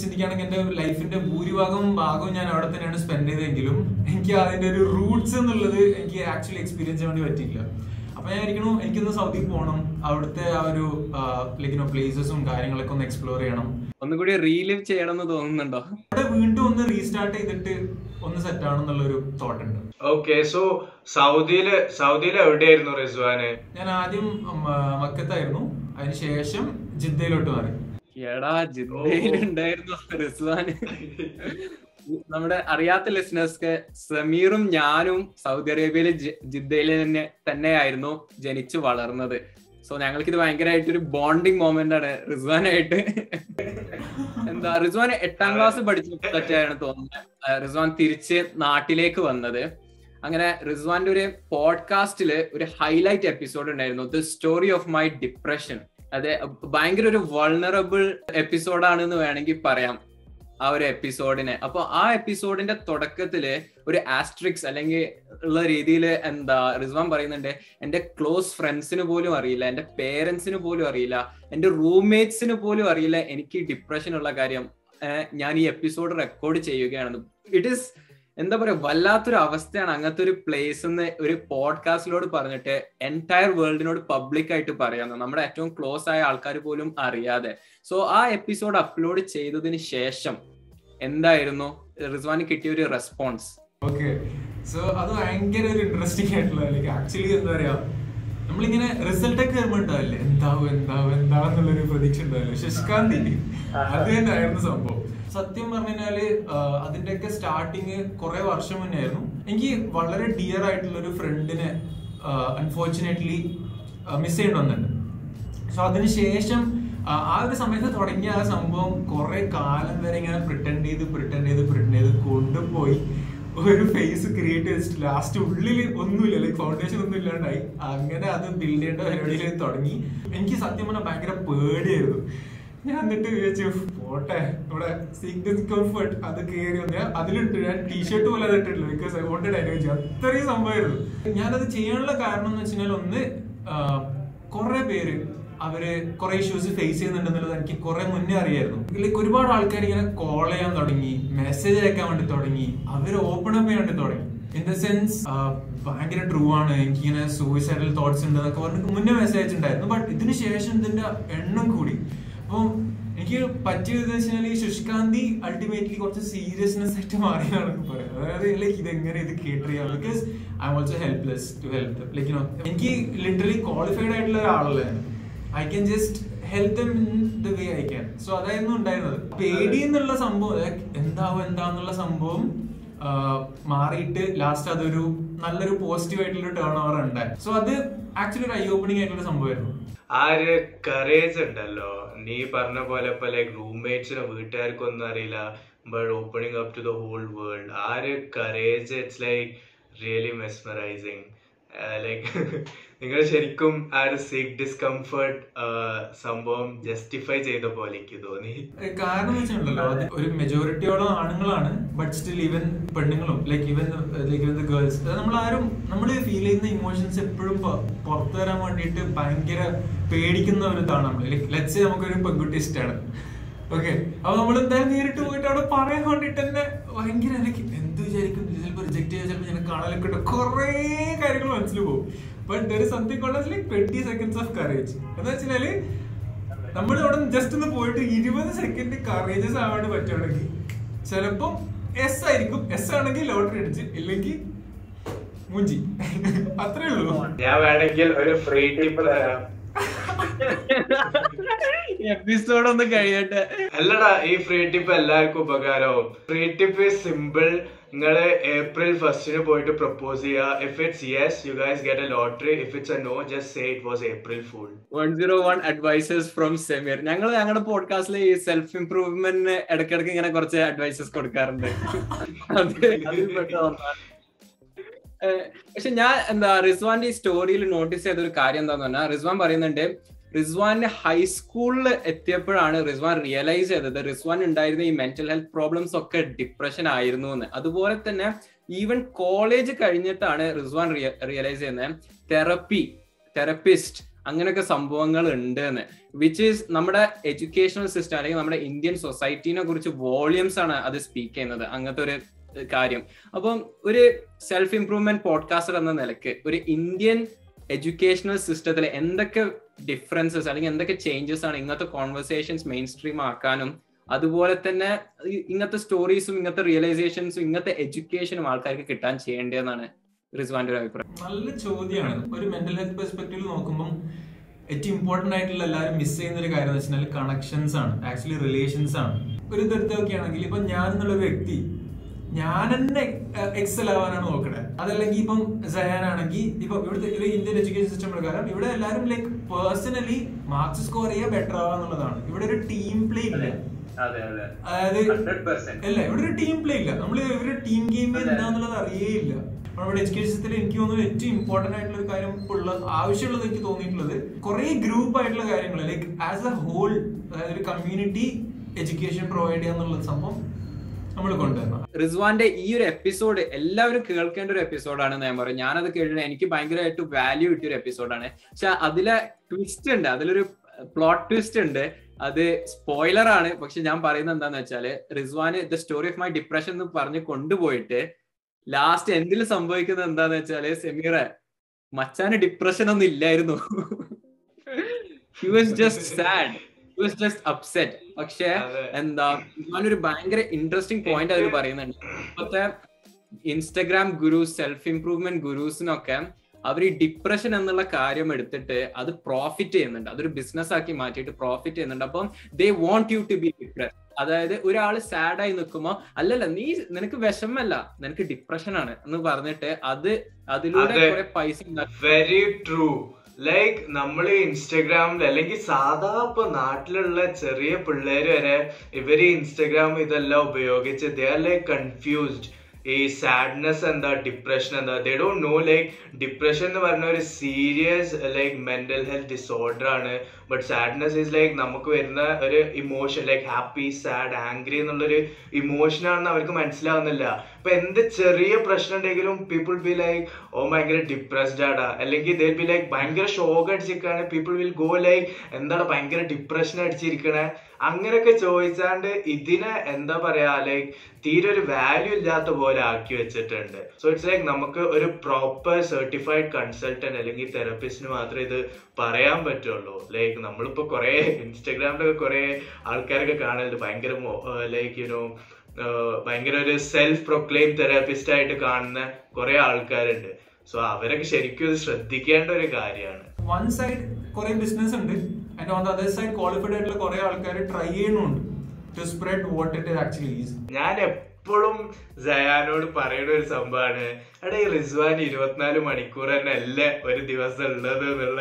[SPEAKER 3] ചിന്തിക്കുകയാണെങ്കിൽ എന്റെ ലൈഫിന്റെ ഭൂരിഭാഗം ഭാഗവും ഞാൻ അവിടെ തന്നെയാണ് സ്പെൻഡ് ചെയ്തെങ്കിലും എനിക്ക് അതിന്റെ ഒരു റൂട്ട്സ് എന്നുള്ളത് എനിക്ക് ആക്ച്വലി എക്സ്പീരിയൻസ് ചെയ്യാൻ വേണ്ടി പറ്റിയില്ല അപ്പൊ ഞാൻ ഇരിക്കണു എനിക്കൊന്ന് സൗദിക്ക് പോകണം. അവിടുത്തെ ആ ഒരു ലൈക്കിനോ പ്ലേസസും കാര്യങ്ങളൊക്കെ ഒന്ന് എക്സ്പ്ലോർ ചെയ്യണം.
[SPEAKER 2] ഒന്നുകൂടി റീലിവ് ചെയ്യണം എന്ന് തോന്നുന്നുണ്ടോ?
[SPEAKER 3] അവിടെ വീണ്ടും ഒന്ന് റീസ്റ്റാർട്ട് ചെയ്തിട്ട് ഒന്ന് സെറ്റ് ആണെന്നുള്ള ഒരു തോട്ട് ഉണ്ട്.
[SPEAKER 1] ഓക്കെ സോ സൗദിയിൽ സൗദിയിൽ എവിടെയായിരുന്നു റിസ്വാന്?
[SPEAKER 3] ഞാൻ ആദ്യം മക്കത്തായിരുന്നു. അതിനുശേഷം ജിദ്ദയിലോട്ട് മാറി.
[SPEAKER 2] എടാ ജിദ്ദയിലുണ്ടായിരുന്നു റിസ്വാന്. നമ്മുടെ അറിയാത്ത ലിസണേഴ്സ്ക്ക് സമീറും ഞാനും സൗദി അറേബ്യയിലെ ജിദ്ദയിൽ തന്നെ തന്നെയായിരുന്നു ജനിച്ചു വളർന്നത്. സോ ഞങ്ങൾക്ക് ഇത് ഭയങ്കരമായിട്ട് ഒരു ബോണ്ടിങ് മോമെന്റ് ആണ് റിസ്വാനായിട്ട്. എന്താ റിസ്വാൻ എട്ടാം ക്ലാസ് പഠിച്ചു തോന്നുന്നത്. റിസ്വാൻ തിരിച്ച് നാട്ടിലേക്ക് വന്നത്. അങ്ങനെ റിസ്വാന്റെ ഒരു പോഡ്കാസ്റ്റിൽ ഒരു ഹൈലൈറ്റ് എപ്പിസോഡ് ഉണ്ടായിരുന്നു. The story of my depression അതെ ഭയങ്കര ഒരു വൾണറബിൾ എപ്പിസോഡാണ് എന്ന് വേണമെങ്കിൽ പറയാം ആ ഒരു എപ്പിസോഡിനെ അപ്പൊ ആ എപ്പിസോഡിന്റെ തുടക്കത്തിൽ ഒരു ആസ്ട്രിക്സ് അല്ലെങ്കിൽ ഉള്ള രീതിയിൽ എന്താ റിസ്വാൻ പറയുന്നുണ്ട് എന്റെ ക്ലോസ് ഫ്രണ്ട്സിന് പോലും അറിയില്ല എന്റെ പേരൻസിന് പോലും അറിയില്ല എന്റെ റൂംമേറ്റ്സിന് പോലും അറിയില്ല എനിക്ക് ഡിപ്രഷൻ ഉള്ള കാര്യം ഞാൻ ഈ എപ്പിസോഡ് റെക്കോർഡ് ചെയ്യുകയാണെന്ന്. ഇറ്റ് ഈസ് എന്താ പറയാ വല്ലാത്തൊരു അവസ്ഥയാണ് അങ്ങനത്തെ ഒരു പ്ലേസ് എന്ന് ഒരു പോഡ്കാസ്റ്റിലോട് പറഞ്ഞിട്ട് എന്റയർ വേൾഡിനോട് പബ്ലിക് ആയിട്ട് പറയാന്ന് നമ്മുടെ ഏറ്റവും ക്ലോസ് ആയ ആൾക്കാർ പോലും അറിയാതെ. സോ ആ എപ്പിസോഡ് അപ്ലോഡ് ചെയ്തതിന് ശേഷം എന്തായിരുന്നു? റിസ്വാന് കിട്ടിയ ഒരു റെസ്പോൺസ്
[SPEAKER 3] ഓക്കെ സോ അത് ഭയങ്കര ഒരു ഇൻട്രസ്റ്റിംഗ് ആയിട്ടുള്ള ആക്ച്വലി എന്താ പറയാ നമ്മളിങ്ങനെ റിസൾട്ട് ഒക്കെ വരുമ്പോ ഉണ്ടാവില്ലേ? എന്താവും എന്താവും എന്താവും എന്നുള്ളൊരു പ്രതീക്ഷ ഉണ്ടാവില്ലേ? ശശികാന്തി അത് തന്നെയായിരുന്നു സംഭവം. സത്യം പറഞ്ഞു കഴിഞ്ഞാൽ അതിന്റെയൊക്കെ സ്റ്റാർട്ടിങ് കുറെ വർഷം മുന്നേ ആയിരുന്നു. എനിക്ക് വളരെ ഡിയർ ആയിട്ടുള്ള ഒരു ഫ്രണ്ടിനെ അൺഫോർച്ചുനേറ്റ്ലി മിസ് ചെയ്യേണ്ടി വന്നിട്ടുണ്ട്. സോ അതിനുശേഷം ആ ഒരു സമയത്ത് തുടങ്ങിയ ആ സംഭവം കുറെ കാലം വരെ ഇങ്ങനെ പ്രിട്ടൻഡ് ചെയ്ത് പ്രിട്ടൻഡ് ചെയ്ത് പ്രിട്ടൻഡ് ചെയ്ത് കൊണ്ടുപോയി. ഒരു ഫേസ് ക്രിയേറ്റ് ചെയ്തിട്ട് ലാസ്റ്റ് ഉള്ളിൽ ഒന്നുമില്ല ലൈക്ക് ഫൗണ്ടേഷൻ ഒന്നും ഇല്ലാണ്ടായി. അങ്ങനെ അത് ബിൽഡ് ചെയ്യേണ്ട പരിപാടിയിൽ തുടങ്ങി. എനിക്ക് സത്യം പറഞ്ഞാൽ ഭയങ്കര പേടിയായിരുന്നു. ഞാൻ എന്നിട്ട് വിചാരിച്ചു പോട്ടെ ഇവിടെ സീക്രസ് കംഫർട്ട് അത് കയറി വന്ന് അതിലിട്ട് ഞാൻ ടീഷർട്ട് പോലെ അത് ഇട്ടിട്ടില്ല ബിക്കോസ് ഐ വോണ്ടഡ് എനർജി അത്രയും സംഭവമായിരുന്നു. ഞാനത് ചെയ്യാനുള്ള കാരണം എന്ന് വെച്ചാൽ ഒന്ന് കുറെ പേര് അവർ കുറെ ഇഷ്യൂസ് ഫേസ് ചെയ്യുന്നുണ്ടെന്നുള്ളത് എനിക്ക് കുറെ മുന്നേ അറിയായിരുന്നു. ലൈക്ക് ഒരുപാട് ആൾക്കാർ ഇങ്ങനെ കോൾ ചെയ്യാൻ തുടങ്ങി മെസ്സേജ് അയക്കാൻ വേണ്ടി തുടങ്ങി അവർ ഓപ്പൺ അപ്പ് ചെയ്യാൻ വേണ്ടി തുടങ്ങി. ഇൻ ദ സെൻസ് ഭയങ്കര ട്രൂ ആണ് എനിക്ക് ഇങ്ങനെ സൂയിസൈഡൽ തോട്ട്സ് ഉണ്ട് എന്നൊക്കെ പറഞ്ഞിട്ട് മുന്നേ മെസ്സേജ് ഉണ്ടായിരുന്നു ബട്ട് ഇതിന് ശേഷം ഇതിന്റെ എണ്ണം കൂടി. അപ്പം എനിക്ക് പറ്റിയത് വെച്ചാൽ ഈ ശുഷ്കാന്തി അൾട്ടിമേറ്റ്ലി കുറച്ച് സീരിയസ്നെസ് ആയിട്ട് മാറിയാണ് പറയാം അതായത് ലൈക്ക് ഇതെങ്ങനെ ഇത് കേട്ടർ ചെയ്യാം? Because I'm also helpless to help like no എനിക്ക് ലിറ്ററലി ക്വാളിഫൈഡ് ആയിട്ടുള്ള ഒരാളല്ല I can just dumb in the way I can so അതായിരുന്നു ഉണ്ടായിരുന്നത്. പേടി എന്നുള്ള സംഭവം ലൈക്ക് എന്താവും എന്താന്നുള്ള സംഭവം മാറിയിട്ട് ലാസ്റ്റ് അതൊരു നല്ലൊരു പോസിറ്റീവ് ആയിട്ടുള്ള ടേൺ ഓവർ ഉണ്ടായി. സോ അത് ആക്ച്വലി ഒരു ഐ ഓപ്പണിംഗ് ആയിട്ടുള്ള സംഭവമായിരുന്നു.
[SPEAKER 1] ആ ഒരു കറേജ് ഉണ്ടല്ലോ. നീ പറഞ്ഞ പോലെ പോലെ റൂംമേറ്റ്സിനോ വീട്ടുകാർക്കൊന്നും അറിയില്ല. But opening up to the whole world ആ ഒരു courage it's like really mesmerising like നിങ്ങൾ ശരിക്കും ആ ഒരു സീക്ക് ഡിസ്കംഫർട്ട് സംഭവം ജസ്റ്റിഫൈ ചെയ്ത പോലെ തോന്നി.
[SPEAKER 3] കാരണം വെച്ചിട്ടുണ്ടല്ലോ ഒരു മെജോറിറ്റിയോളം ആണുങ്ങളാണ് ബട്ട് സ്റ്റിൽ ഈവൻ പെണ്ണുങ്ങളും like even like even the girls നമ്മൾ ആരും നമ്മൾ ഫീൽ ചെയ്യുന്ന ഇമോഷൻസ് എപ്പോഴും പുറത്തു വരാൻ വേണ്ടിയിട്ട് ഭയങ്കര പേടിക്കുന്ന ഒരു ഇതാണ് നമ്മൾ ലൈക്ക് ലെറ്റ്സ് നമുക്കൊരു പെൺകുട്ടി ഇഷ്ടമാണ് ഓക്കെ അപ്പൊ നമ്മൾ എന്തായാലും നേരിട്ട് പോയിട്ട് അവിടെ പറയാൻ വേണ്ടിട്ട് തന്നെ ഭയങ്കര എന്ത് വിചാരിക്കും? ചിലപ്പോൾ റിജക്ട് ചെയ്യാൻ ചിലപ്പോൾ ഞാൻ കാണാനൊക്കെ കുറേ കാര്യങ്ങൾ മനസ്സിൽ പോകും. But there is something called like twenty seconds of courage എന്ന് വെച്ചാൽ നമ്മൾ അവിടെ ജസ്റ്റ് ഒന്ന് പോയിട്ട് ഇരുപത് സെക്കൻഡ് കറേജസ് ആവാണ്ട് പറ്റുകയാണെങ്കിൽ ചിലപ്പം എസ് ആയിരിക്കും. എസ് ആണെങ്കിൽ ലോട്ടറി അടിച്ച് ഇല്ലെങ്കിൽ മുഞ്ചി. അത്രേ ഉള്ളൂ.
[SPEAKER 1] ഞാൻ വേണമെങ്കിൽ ഒരു ഫ്രീ ടിപ്പ് തരാം.
[SPEAKER 2] എപ്പിസോഡ് ഒന്ന് കഴിയട്ടെ.
[SPEAKER 1] അല്ലടാ ഈ ഫ്രീ ടിപ്പ് എല്ലാവർക്കും ഉപകാരവും. ഫ്രീ ടിപ്പ് സിമ്പിൾ നിങ്ങൾ ഏപ്രിൽ ഫസ്റ്റിന് പോയിട്ട് പ്രപ്പോസ് ചെയ്യുക if it's yes you guys get a lottery if it's a no just say it was April fool
[SPEAKER 2] one zero one advices from Sameer ഞങ്ങൾ ഞങ്ങളുടെ പോഡ്കാസ്റ്റിൽ ഈ സെൽഫ് ഇംപ്രൂവ്മെന്റിന് ഇടയ്ക്കിടയ്ക്ക് ഇങ്ങനെ കുറച്ച് അഡ്വൈസസ് കൊടുക്കാറുണ്ട്. പക്ഷെ ഞാൻ എന്താ റിസ്വാന്റെ ഈ സ്റ്റോറിയിൽ നോട്ടീസ് ചെയ്ത ഒരു കാര്യം എന്താന്ന് പറഞ്ഞാൽ റിസ്വാൻ പറയുന്നുണ്ട് റിസ്വാന്റെ ഹൈസ്കൂളിൽ എത്തിയപ്പോഴാണ് റിസ്വാൻ റിയലൈസ് ചെയ്തത്. റിസ്വാൻ ഉണ്ടായിരുന്ന ഈ മെന്റൽ ഹെൽത്ത് പ്രോബ്ലംസ് ഒക്കെ ഡിപ്രഷൻ ആയിരുന്നു എന്ന്. അതുപോലെ തന്നെ ഈവൻ കോളേജ് കഴിഞ്ഞിട്ടാണ് റിസ്വാൻ റിയലൈസ് ചെയ്യുന്നത്. തെറപ്പി തെറപ്പിസ്റ്റ് അങ്ങനെയൊക്കെ സംഭവങ്ങൾ ഉണ്ട് എന്ന്. വിച്ച് ഈസ് നമ്മുടെ എഡ്യൂക്കേഷണൽ സിസ്റ്റം അല്ലെങ്കിൽ നമ്മുടെ ഇന്ത്യൻ സൊസൈറ്റീനെ കുറിച്ച് വോളിയംസ് ആണ് അത് സ്പീക്ക് ചെയ്യുന്നത്. അങ്ങനത്തെ ഒരു കാര്യം. അപ്പം ഒരു സെൽഫ് ഇംപ്രൂവ്മെന്റ് പോഡ്കാസ്റ്റർ എന്ന നിലയ്ക്ക് ഒരു ഇന്ത്യൻ എഡ്യൂക്കേഷണൽ സിസ്റ്റത്തിൽ എന്തൊക്കെ ഡിഫറൻസസ് അല്ലെങ്കിൽ എന്തൊക്കെ ചേഞ്ചസ് ആണ് ഇങ്ങനത്തെ കോൺവെർസേഷൻസ് മെയിൻ സ്ട്രീം ആക്കാനും അതുപോലെ തന്നെ ഇങ്ങനത്തെ സ്റ്റോറീസും ഇങ്ങനത്തെ റിയലൈസേഷൻസും ഇങ്ങനത്തെ എഡ്യൂക്കേഷനും ആൾക്കാർക്ക് കിട്ടാൻ ചെയ്യേണ്ടതെന്നാണ് റിസ്വാന്റെ ഒരു അഭിപ്രായം.
[SPEAKER 3] നല്ല ചോദ്യമാണ്. ഒരു മെന്റൽ ഹെൽത്ത് പെർസ്പെക്റ്റീവ് നോക്കുമ്പോൾ ഏറ്റവും ഇമ്പോർട്ടന്റ് ആയിട്ടുള്ള എല്ലാവരും മിസ് ചെയ്യുന്ന ഒരു കാര്യം എന്ന് വെച്ചാൽ കണക്ഷൻസ് ആണ്. ആക്ച്വലി റിലേഷൻസ് ആണ്. ഒരു ഇതെടുത്ത് നോക്കുകയാണെങ്കിൽ ഇപ്പൊ ഞാൻ എന്നുള്ള വ്യക്തി ഞാൻ തന്നെ എക്സൽ ആവാനാണ് നോക്കണേ. അതല്ലെങ്കിൽ ഇപ്പം സയാനാണെങ്കിൽ ഇപ്പൊ ഇവിടുത്തെ ഇന്ത്യൻ എഡ്യൂക്കേഷൻ സിസ്റ്റം പ്രകാരം ഇവിടെ എല്ലാവരും ലൈക്ക് പേഴ്സണലി മാർക്സ് സ്കോർ ചെയ്യാൻ ബെറ്റർ ആവാന്നുള്ളതാണ് ഇവിടെ ഒരു ടീം പ്ലേ ഇല്ല.
[SPEAKER 2] അതെ അതെ
[SPEAKER 3] അതായത് അല്ല ഇവിടെ ഒരു ടീം പ്ലേ ഇല്ല. നമ്മൾ ഇവരുടെ ടീം ഗെയിം. എന്താന്നുള്ളത് അറിയേയില്ല. നമ്മുടെ എഡ്യൂക്കേഷൻ സിസ്റ്റത്തിൽ എനിക്ക് തോന്നുന്നു ഏറ്റവും ഇമ്പോർട്ടന്റ് ആയിട്ടുള്ള ഒരു കാര്യം ഉള്ള ആവശ്യമുള്ളത് എനിക്ക് തോന്നിയിട്ടുള്ളത് കുറെ ഗ്രൂപ്പ് ആയിട്ടുള്ള കാര്യങ്ങൾ ലൈക്ക് ആസ് എ ഹോൾ അതായത് ഒരു കമ്മ്യൂണിറ്റി എഡ്യൂക്കേഷൻ പ്രൊവൈഡ് ചെയ്യാന്നുള്ള സംഭവം നമ്മൾ കൊണ്ടുവരണം.
[SPEAKER 2] റിസ്വാന്റെ ഈ ഒരു എപ്പിസോഡ് എല്ലാവരും കേൾക്കേണ്ട ഒരു എപ്പിസോഡാണ് ഞാൻ പറയും ഞാനത് കേട്ടിട്ട് എനിക്ക് ഭയങ്കരമായിട്ട് വാല്യൂ കിട്ടിയ ഒരു എപ്പിസോഡാണ് പക്ഷെ അതിലെ ട്വിസ്റ്റ് ഉണ്ട്. അതിലൊരു പ്ലോട്ട് ട്വിസ്റ്റ് ഉണ്ട്. അത് സ്പോയിലർ ആണ്. പക്ഷെ ഞാൻ പറയുന്നത് എന്താന്ന് വെച്ചാൽ റിസ്വാന് the story of my depression എന്ന് പറഞ്ഞ് കൊണ്ടുപോയിട്ട് ലാസ്റ്റ് എന്തിൽ സംഭവിക്കുന്നത് എന്താന്ന് വെച്ചാൽ സെമീറ മച്ചാന് ഡിപ്രഷൻ ഒന്നും ഇല്ലായിരുന്നു. He was just sad was just upset പക്ഷെ എന്താ ഞാനൊരു ഭയങ്കര ഇൻട്രസ്റ്റിംഗ് പോയിന്റ് അതിൽ പറയുന്നുണ്ട്. ഇപ്പോഴത്തെ ഇൻസ്റ്റഗ്രാം ഗുരുസ് സെൽഫ് ഇംപ്രൂവ്മെന്റ് ഗുരുസിനൊക്കെ അവർ ഈ ഡിപ്രഷൻ എന്നുള്ള കാര്യം എടുത്തിട്ട് അത് പ്രോഫിറ്റ് ചെയ്യുന്നുണ്ട്. അതൊരു ബിസിനസ് ആക്കി മാറ്റിയിട്ട് പ്രോഫിറ്റ് ചെയ്യുന്നുണ്ട്. അപ്പം they want you to be depress അതായത് ഒരാൾ സാഡായി ആയി നിൽക്കുമ്പോ അല്ലല്ല നീ നിനക്ക് വിഷമല്ല നിനക്ക് ഡിപ്രഷൻ ആണ് എന്ന് പറഞ്ഞിട്ട് അത് അതിലൂടെ. കുറെ പൈസ
[SPEAKER 1] വെരി ട്രൂ ലൈക്ക് നമ്മൾ ഇൻസ്റ്റഗ്രാമിൽ അല്ലെങ്കിൽ സാധാ ഇപ്പൊ നാട്ടിലുള്ള ചെറിയ പിള്ളേർ വരെ ഇവർ ഇൻസ്റ്റഗ്രാം ഇതെല്ലാം ഉപയോഗിച്ച് ദേ ആർ ലൈക്ക് കൺഫ്യൂസ്ഡ് ഈ സാഡ്നെസ് എന്താ ഡിപ്രഷൻ എന്താ they don't know like depression എന്ന് പറഞ്ഞ ഒരു serious like mental health disorder ആണ്. ബട്ട് സാഡ്നെസ് ഈസ് ലൈക്ക് നമുക്ക് വരുന്ന ഒരു emotion like happy sad angry എന്നുള്ളൊരു ഇമോഷൻ ആണെന്ന് അവർക്ക് മനസ്സിലാവുന്നില്ല. ഇപ്പൊ എന്ത് ചെറിയ പ്രശ്നം ഉണ്ടെങ്കിലും പീപ്പിൾ ബി ലൈക്ക് ഓ ഭയങ്കര ഡിപ്രസ്ഡ് ആടാ. അല്ലെങ്കിൽ ദേ ബി ലൈക്ക് ഭയങ്കര ഷോക്ക് അടിച്ചിരിക്കാണ് പീപ്പിൾ വിൽ ഗോ ലൈക്ക് എന്താണ് ഭയങ്കര ഡിപ്രഷൻ അടിച്ചിരിക്കണേ? അങ്ങനെയൊക്കെ ചോദിച്ചാണ്ട് ഇതിനെ എന്താ പറയാ ലൈക്ക് തീരെ ഒരു വാല്യൂ ഇല്ലാത്ത പോലെ ആക്കി വെച്ചിട്ടുണ്ട്. സോ ഇറ്റ്സ് ലൈക്ക് നമുക്ക് ഒരു പ്രോപ്പർ സർട്ടിഫൈഡ് കൺസൾട്ടന്റ് അല്ലെങ്കിൽ തെറപ്പിസ്റ്റിന് മാത്രമേ ഇത് പറയാൻ പറ്റുള്ളൂ. ലൈക്ക് ലൈക്ക് നമ്മളിപ്പോ കുറെ ഇൻസ്റ്റാഗ്രാമിലൊക്കെ കുറെ ആൾക്കാരൊക്കെ കാണലുണ്ട്. ഭയങ്കര ലൈക്ക് യുനോ ഭയങ്കര ഒരു സെൽഫ് പ്രൊക്ലെയിം തെറാപ്പിസ്റ്റ് ആയിട്ട് കാണുന്ന കുറെ ആൾക്കാരുണ്ട്. സോ അവരൊക്കെ ശരിക്കും ഇത് ശ്രദ്ധിക്കേണ്ട ഒരു കാര്യമാണ്.
[SPEAKER 3] വൺ സൈഡ് കുറെ ബിസിനസ് ഉണ്ട്. And on the other side qualified ആയിട്ടുള്ള കുറെ ആൾക്കാർ ട്രൈ ചെയ്യുന്നുണ്ട്. To spread what it actually is
[SPEAKER 1] ഞാൻ എപ്പോഴും ജയാനോട് പറയുന്ന ഒരു സംഭവമാണ് അടേ ഈ റിസ്വാൻ ഇരുപത്തിനാല് മണിക്കൂർ തന്നെ അല്ലേ ഒരു ദിവസം ഉള്ളത് എന്നുള്ള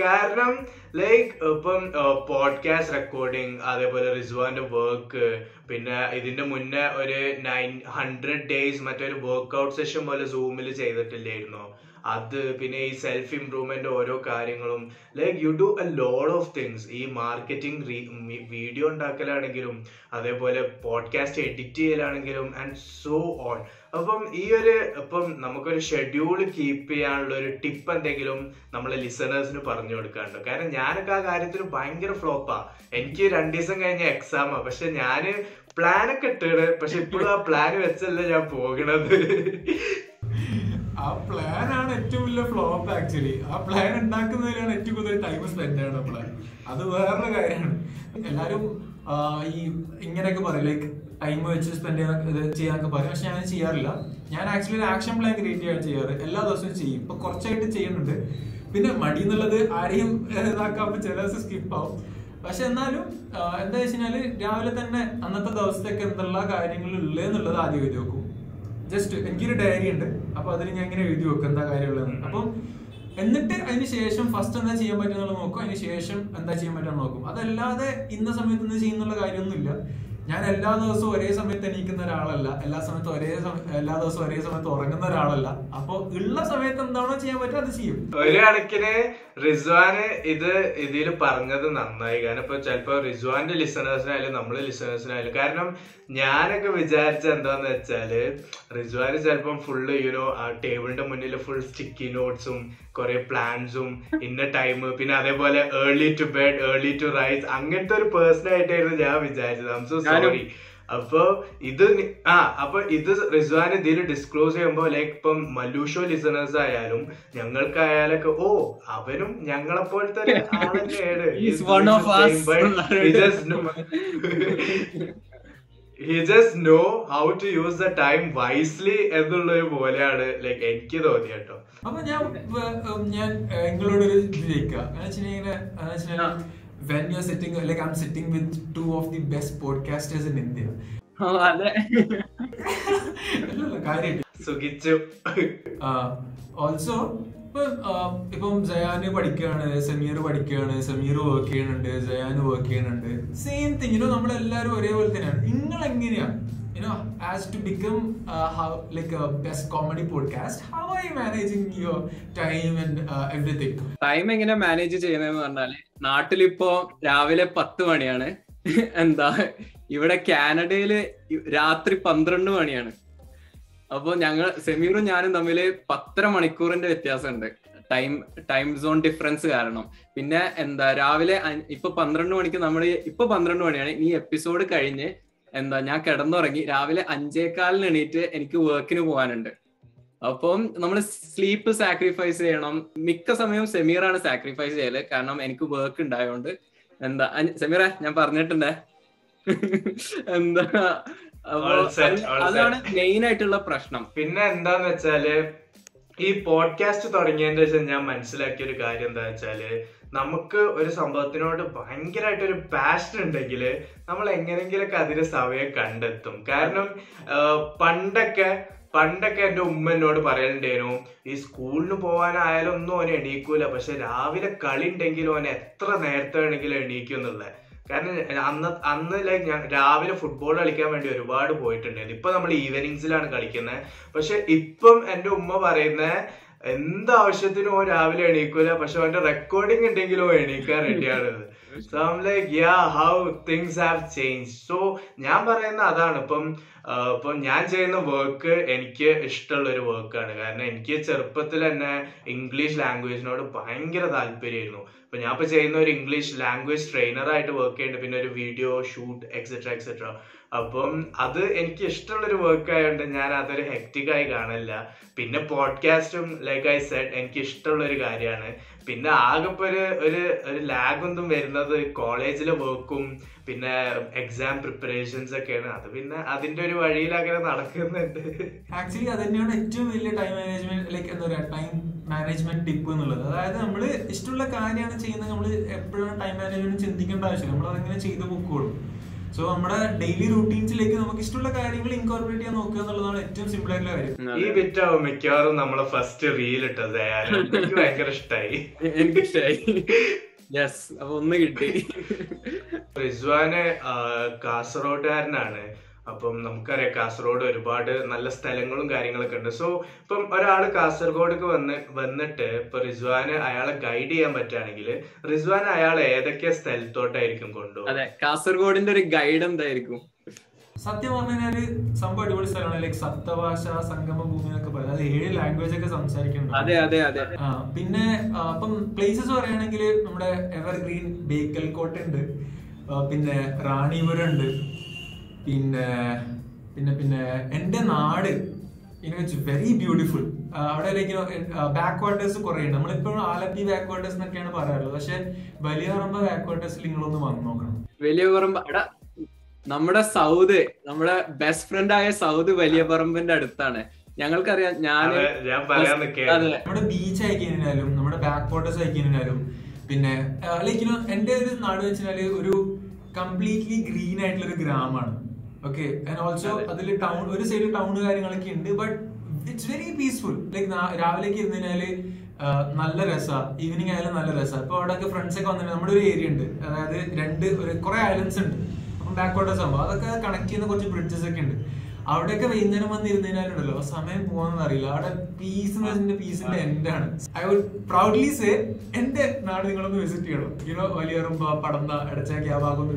[SPEAKER 1] കാരണം ലൈക്ക് ഇപ്പം പോഡ്കാസ്റ്റ് റെക്കോർഡിങ് അതേപോലെ റിസ്വാന്റെ വർക്ക് പിന്നെ ഇതിന്റെ മുന്നേ ഒരു നയൻ ഹൺഡ്രഡ് ഡേയ്സ് മറ്റൊരു വർക്ക്ഔട്ട് സെഷൻ പോലെ സൂമിൽ ചെയ്തിട്ടില്ലായിരുന്നോ? അത് പിന്നെ ഈ സെൽഫ് ഇംപ്രൂവ്മെന്റ് ഓരോ കാര്യങ്ങളും like you do a load of things ഈ മാർക്കറ്റിംഗ് വീഡിയോ ഉണ്ടാക്കലാണെങ്കിലും അതേപോലെ പോഡ്കാസ്റ്റ് എഡിറ്റ് ചെയ്യലാണെങ്കിലും ആൻഡ് സോ ഓൺ അപ്പം ഈ ഒരു ഇപ്പം നമുക്കൊരു ഷെഡ്യൂൾ കീപ്പ് ചെയ്യാനുള്ള ഒരു ടിപ്പ് എന്തെങ്കിലും നമ്മളെ ലിസണേഴ്സിന് പറഞ്ഞു കൊടുക്കാറുണ്ടോ കാരണം ഞാനൊക്കെ ആ കാര്യത്തിൽ ഭയങ്കര ഫ്ലോപ്പാ എനിക്ക് രണ്ടു ദിവസം കഴിഞ്ഞ എക്സാമാ പക്ഷെ ഞാൻ പ്ലാനൊക്കെ ഇട്ടാണ്. പക്ഷെ ഇപ്പോഴും ആ പ്ലാൻ വെച്ചല്ല ഞാൻ പോകണത്.
[SPEAKER 3] ആ പ്ലാൻ ആണ് ഏറ്റവും വലിയ ഫ്ലോപ്പ് ആക്ച്വലി ആ പ്ലാൻ ഉണ്ടാക്കുന്നതിലാണ് ഏറ്റവും കൂടുതൽ ടൈം സ്പെൻഡ് ചെയ്യണം നമ്മൾ. അത് വേറൊരു കാര്യമാണ്. എല്ലാരും ഈ ഇങ്ങനെയൊക്കെ പറയും. ലൈക്ക് ടൈം വെച്ച് സ്പെൻഡ് ചെയ്യാൻ ചെയ്യാനൊക്കെ പറയും. പക്ഷെ ഞാൻ ചെയ്യാറില്ല. ഞാൻ ആക്ച്വലി ഒരു ആക്ഷൻ പ്ലാൻ ക്രിയേറ്റ് ചെയ്യാൻ ചെയ്യാറ്. എല്ലാ ദിവസവും ചെയ്യും. ഇപ്പൊ കുറച്ചായിട്ട് ചെയ്യുന്നുണ്ട്. പിന്നെ മടി എന്നുള്ളത് ആരെയും ഇതാക്കാൻ ചില ദിവസം സ്കിപ്പ് ആവും. പക്ഷെ എന്നാലും എന്താ വെച്ചാൽ രാവിലെ തന്നെ അന്നത്തെ ദിവസത്തേക്ക് എന്തെല്ലാം കാര്യങ്ങൾ ഉള്ളതെന്നുള്ളത് ആദ്യം എഴുതി വെക്കും. ജസ്റ്റ് എനിക്കൊരു ഡയറി ഉണ്ട്. അപ്പൊ അതിൽ ഞാൻ ഇങ്ങനെ എഴുതി വെക്കും എന്താ കാര്യമുള്ളത് അപ്പം എന്നിട്ട് അതിന് ശേഷം ഫസ്റ്റ് എന്താ ചെയ്യാൻ പറ്റുന്നുള്ളത് നോക്കും. അതിന് ശേഷം എന്താ ചെയ്യാൻ പറ്റുക നോക്കും. അതല്ലാതെ ഇന്ന സമയത്ത് ഇന്ന് ചെയ്യുന്നുള്ള കാര്യമൊന്നുമില്ല. ഞാൻ എല്ലാ ദിവസവും ഒരേ സമയത്ത് എണീക്കുന്ന ഒരാളല്ല. എല്ലാ സമയത്തും ഒരേ എല്ലാ ദിവസവും ഒരേ സമയത്ത് ഉറങ്ങുന്ന ഒരാളല്ല. അപ്പൊ ഉള്ള സമയത്ത് എന്താണോ ചെയ്യാൻ പറ്റുക അത് ചെയ്യും.
[SPEAKER 1] ഒരു കണക്കിന് റിസ്വാന് ഇത് ഇതിൽ പറഞ്ഞത് നന്നായി. കാരണം ഇപ്പൊ ചിലപ്പോ റിസ്വാന്റെ ലിസണേഴ്സിനായാലും നമ്മൾ ലിസണേഴ്സിനായാലും കാരണം ഞാനൊക്കെ വിചാരിച്ച എന്താന്ന് വെച്ചാൽ റിസ്വാന് ചിലപ്പം ഫുള്ള് യുനോ ആ ടേബിളിന്റെ മുന്നിൽ ഫുൾ സ്റ്റിക്കി നോട്ട്സും കുറെ പ്ലാൻസും ഇന്ന ടൈം പിന്നെ അതേപോലെ early to bed early to rise അങ്ങനത്തെ ഒരു പേഴ്സൺ ആയിട്ടായിരുന്നു ഞാൻ വിചാരിച്ചത്. സോറി അപ്പൊ ഇത് ആ അപ്പൊ ഇത് റിസ്വാൻ ഇതിൽ ഡിസ്ക്ലോസ് ചെയ്യുമ്പോ ലൈക്ക് ഇപ്പം മല്ലൂഷോ ലിസണേഴ്സ് ആയാലും ഞങ്ങൾക്കായാലൊക്കെ ഓ അവനും ഞങ്ങളെ പോലത്തെ. He just know how to use the time wisely എന്നുള്ള ഒരു [LAUGHS] [LAUGHS] പോലെയാണ് ലൈക്ക് എനിക്ക് തോന്നിയ കേട്ടോ
[SPEAKER 3] അപ്പൊ ഞാൻ ഞാൻ നിങ്ങളോട് ചോദിക്കാം. When you're sitting, like I'm sitting with two of the best podcasters
[SPEAKER 2] in India. [LAUGHS]
[SPEAKER 3] കാര്യമായിട്ട്
[SPEAKER 1] സുഖിച്ചു.
[SPEAKER 3] ഓൾസോ ഇപ്പൊ ആ, ഇപ്പം ജയാന് പഠിക്കുകയാണ് സമീർ പഠിക്കുകയാണ് സമീർ വർക്ക് ചെയ്യുന്നുണ്ട് ജയാന് വർക്ക് ചെയ്യുന്നുണ്ട്. സെയിം തിങ് നമ്മളെല്ലാരും ഒരേപോലെ തന്നെയാണ്. നിങ്ങൾ എങ്ങനെയാണ് you know as to a best comedy podcast, how are you managing your time and uh, everything?
[SPEAKER 2] Time എങ്ങനെ മാനേജ് ചെയ്യുന്നതെന്ന് പറഞ്ഞാൽ നാട്ടിലിപ്പോ രാവിലെ പത്ത് മണിയാണ്. [LAUGHS] എന്താ ഇവിടെ കാനഡയിൽ രാത്രി പന്ത്രണ്ട് മണിയാണ്. അപ്പോൾ ഞങ്ങൾ സെമീറും ഞാനും തമ്മിൽ പത്തര മണിക്കൂറിന്റെ വ്യത്യാസമുണ്ട്. ടൈം ടൈം സോൺ ഡിഫറൻസ് കാരണം. പിന്നെ എന്താ രാവിലെ ഇപ്പൊ പന്ത്രണ്ട് മണിക്ക് നമ്മൾ ഇപ്പൊ പന്ത്രണ്ട് മണിയാണ്. ഈ എപ്പിസോഡ് കഴിഞ്ഞ് എന്താ ഞാൻ കിടന്നുറങ്ങി. രാവിലെ അഞ്ചേക്കാലിന് എണീറ്റ് എനിക്ക് വർക്കിന് പോകാനുണ്ട്. അപ്പം നമ്മൾ സ്ലീപ്പ് സാക്രിഫൈസ് ചെയ്യണം. മിക്ക സമയവും സെമീറാണ് സാക്രിഫൈസ് ചെയ്യൽ. കാരണം എനിക്ക് വർക്ക് ഉണ്ടായതുകൊണ്ട് എന്താ സെമീറ ഞാൻ പറഞ്ഞിട്ടുണ്ടേ. എന്താ. അതാണ് മെയിൻ ആയിട്ടുള്ള പ്രശ്നം.
[SPEAKER 1] പിന്നെ എന്താന്ന് വെച്ചാൽ ഈ പോഡ്കാസ്റ്റ് തുടങ്ങിയതിന്റെ ശേഷം ഞാൻ മനസ്സിലാക്കിയ ഒരു കാര്യം എന്താ വെച്ചാൽ നമുക്ക് ഒരു സംഭവത്തിനോട് ഭയങ്കരമായിട്ട് ഒരു പാഷൻ ഉണ്ടെങ്കിൽ നമ്മൾ എങ്ങനെങ്കിലൊക്കെ അതിന് സമയം കണ്ടെത്തും. കാരണം പണ്ടൊക്കെ പണ്ടൊക്കെ എന്റെ ഉമ്മ എന്നോട് പറയലുണ്ടേനു ഈ സ്കൂളിന് പോകാനായാലും ഒന്നും ഓനെ എണീക്കൂല പക്ഷെ രാവിലെ കളി ഉണ്ടെങ്കിലും ഓനെ എത്ര നേരത്തെ വേണമെങ്കിലും എണീക്കും എന്നുള്ളത് കാരണം അന്ന് അന്ന് ലൈക്ക് ഞാൻ രാവിലെ ഫുട്ബോൾ കളിക്കാൻ വേണ്ടി ഒരുപാട് പോയിട്ടുണ്ടായിരുന്നു ഇപ്പൊ നമ്മൾ ഈവനിങ്സിലാണ് കളിക്കുന്നത് പക്ഷെ ഇപ്പം എന്റെ ഉമ്മ പറയുന്ന എന്ത് ആവശ്യത്തിനും ഓൻ രാവിലെ എണീക്കൂല. പക്ഷെ അവന്റെ റെക്കോർഡിംഗ് ഉണ്ടെങ്കിലും എണീക്കാൻ റെഡിയാണ് so like yeah how things have change so ഞാൻ പറയുന്ന അതാണ്. ഇപ്പം ഇപ്പം ഞാൻ ചെയ്യുന്ന വർക്ക് എനിക്ക് ഇഷ്ടമുള്ള ഒരു വർക്കാണ് കാരണം എനിക്ക് ചെറുപ്പത്തിൽ തന്നെ ഇംഗ്ലീഷ് ലാംഗ്വേജിനോട് ഭയങ്കര താല്പര്യമായിരുന്നു. അപ്പൊ ഞാൻ ഇപ്പൊ ചെയ്യുന്ന ഒരു ഇംഗ്ലീഷ് ലാംഗ്വേജ് ട്രെയിനറായിട്ട് വർക്ക് ചെയ്യുന്നുണ്ട്. പിന്നെ ഒരു വീഡിയോ ഷൂട്ട് എക്സെട്ര എക്സെട്ര അപ്പം അത് എനിക്ക് ഇഷ്ടമുള്ളൊരു വർക്ക് ആയതുകൊണ്ട് ഞാൻ അതൊരു ഹെക്റ്റിക് ആയി കാണില്ല പിന്നെ പോഡ്കാസ്റ്റും ലൈക്ക് ഐ സെഡ് എനിക്ക് ഇഷ്ടമുള്ള ഒരു കാര്യമാണ് പിന്നെ ആകെപ്പോ ഒരു ഒരു ഒരു ലാഗൊന്നും വരുന്നത് കോളേജിലെ വർക്കും പിന്നെ എക്സാം പ്രിപ്പറേഷൻസ് ഒക്കെയാണ്. അത് പിന്നെ അതിന്റെ ഒരു വഴിയിൽ അങ്ങനെ നടക്കുന്നുണ്ട്.
[SPEAKER 3] ആക്ച്വലി അത് തന്നെയാണ് ഏറ്റവും വലിയ ടൈം മാനേജ്മെന്റ് ലൈക്ക് എന്താ പറയുക ടൈം മാനേജ്മെന്റ് ടിപ്പ് എന്നുള്ളത്. അതായത് നമ്മൾ ഇഷ്ടമുള്ള കാര്യമാണ് ചെയ്യുന്നത് നമ്മൾ എപ്പോഴും ടൈം മാനേജ്മെന്റ് ചിന്തിക്കേണ്ട ആവശ്യമില്ല. നമ്മൾ അതങ്ങനെ ചെയ്ത് പൊക്കോളും. സോ നമ്മുടെ ഡെയിലി റൂട്ടീൻസിലേക്ക് നമുക്ക് ഇഷ്ടമുള്ള കാര്യങ്ങൾ ഇൻകോർപ്പറേറ്റ് ചെയ്യാൻ നോക്കുക എന്നുള്ളതാണ് ഏറ്റവും സിമ്പിൾ ആയിട്ടുള്ള കാര്യം.
[SPEAKER 1] ഈ ബിറ്റാവും മിക്കവാറും നമ്മളെ ഫസ്റ്റ് റീൽ ഇട്ടത് എനിക്ക് ഭയങ്കര ഇഷ്ടമായി
[SPEAKER 2] എനിക്ക് ഇഷ്ടമായി യെസ് അപ്പൊ ഒന്ന് കിട്ടി.
[SPEAKER 1] റിസ്വാന് കാസർഗോഡുകാരനാണ് അപ്പം നമുക്കറിയാം കാസർഗോഡ് ഒരുപാട് നല്ല സ്ഥലങ്ങളും കാര്യങ്ങളൊക്കെ ഉണ്ട്. സോ ഇപ്പം ഒരാൾ കാസർഗോഡേക്ക് വന്ന് വന്നിട്ട് ഇപ്പൊ റിസ്വാന് അയാളെ ഗൈഡ് ചെയ്യാൻ പറ്റുകയാണെങ്കിൽ റിസ്വാൻ അയാളെ ഏതൊക്കെ സ്ഥലത്തോട്ടായിരിക്കും കൊണ്ടുപോകും
[SPEAKER 2] അതെ കാസർഗോഡിന്റെ ഒരു ഗൈഡ് എന്തായിരിക്കും?
[SPEAKER 3] സത്യം പറഞ്ഞു കഴിഞ്ഞാൽ സംഭവം അടിപൊളി സ്ഥലമാണ്. ലൈക് സപ്തഭാഷ സംഗമ ഭൂമി എന്നൊക്കെ പറയുന്നത് അത് ഏഴ് ലാംഗ്വേജ് ഒക്കെ സംസാരിക്കുന്നുണ്ട്.
[SPEAKER 2] അതെ അതെ അതെ.
[SPEAKER 3] പിന്നെ അപ്പം പ്ലേസസ് പറയുകയാണെങ്കിൽ നമ്മുടെ എവർഗ്രീൻ ബേക്കൽ കോട്ട ഉണ്ട് പിന്നെ റാണിപുരം ഉണ്ട്. പിന്നെ പിന്നെ പിന്നെ എന്റെ നാട് ഇറ്റ്സ് വെരി ബ്യൂട്ടിഫുൾ അവിടെ ലൈക്ക് ബാക്ക് വാട്ടേഴ്സ് കുറേ ഉണ്ട്. നമ്മളിപ്പോഴും ആലപ്പി ബാക്ക് വാട്ടേഴ്സ് എന്നൊക്കെയാണ് പറയാറുള്ളത്. പക്ഷെ വലിയ പറമ്പ ബാക്ക് വാട്ടേഴ്സിൽ നിങ്ങളൊന്ന് വന്നു നോക്കണം.
[SPEAKER 2] വലിയ പറമ്പ് നമ്മുടെ സൗദ് നമ്മുടെ ബെസ്റ്റ് ഫ്രണ്ട് ആയ സൗദ് വലിയ പറമ്പിന്റെ അടുത്താണ്. ഞങ്ങൾക്കറിയാം ഞാൻ
[SPEAKER 1] ഞാൻ പറയാൻ.
[SPEAKER 3] നമ്മുടെ ബീച്ച് അയക്കുന്നതിനാലും നമ്മുടെ ബാക്ക് വാട്ടേഴ്സ് ആയി പിന്നെ ലൈക്ക് എന്റെ എന്റെ ഒരു നാട് വെച്ചാൽ ഒരു കംപ്ലീറ്റ്ലി ഗ്രീൻ ആയിട്ടുള്ള ഒരു ഗ്രാമമാണ്. ഓക്കെ ആൻഡ് ഓൾസോ അതിൽ ടൗൺ ഒരു സൈഡ് ടൗൺ കാര്യങ്ങളൊക്കെ ഉണ്ട് but it's very peaceful like രാവിലേക്ക് ഇരുന്ന് കഴിഞ്ഞാൽ ആ, നല്ല രസമാണ് ഈവനിങ് ആയാലും നല്ല രസമാണ് ഇപ്പൊ അവിടെ ഫ്രണ്ട്സ് ഒക്കെ വന്നിട്ട് നമ്മുടെ ഒരു ഏരിയ ഉണ്ട്. അതായത് രണ്ട് ഒരു കുറെ ഐലൻഡ്സ് ഉണ്ട്. അപ്പം ബാക്ക് വാട്ടേഴ്സ് ആകുമ്പോൾ അതൊക്കെ കണക്ട് ചെയ്യുന്ന കുറച്ച് ബ്രിഡ്ജസ് ഒക്കെ ഉണ്ട്. അവിടെയൊക്കെ വൈകുന്നേരം വന്നിരുന്നതിനാലുണ്ടല്ലോ. സമയം പോകാന്ന് അറിയില്ല. അവിടെ പീസ് എന്ന് പീസിന്റെ എൻഡാണ് ഐ വുഡ് പ്രൗഡ്ലി സേ എന്റെ നാട് നിങ്ങളൊന്ന് വിസിറ്റ് ചെയ്യണം. ഇങ്ങനെ വലിയറുമ്പ പടന്ന അടച്ചാക്കി ആ ഭാഗം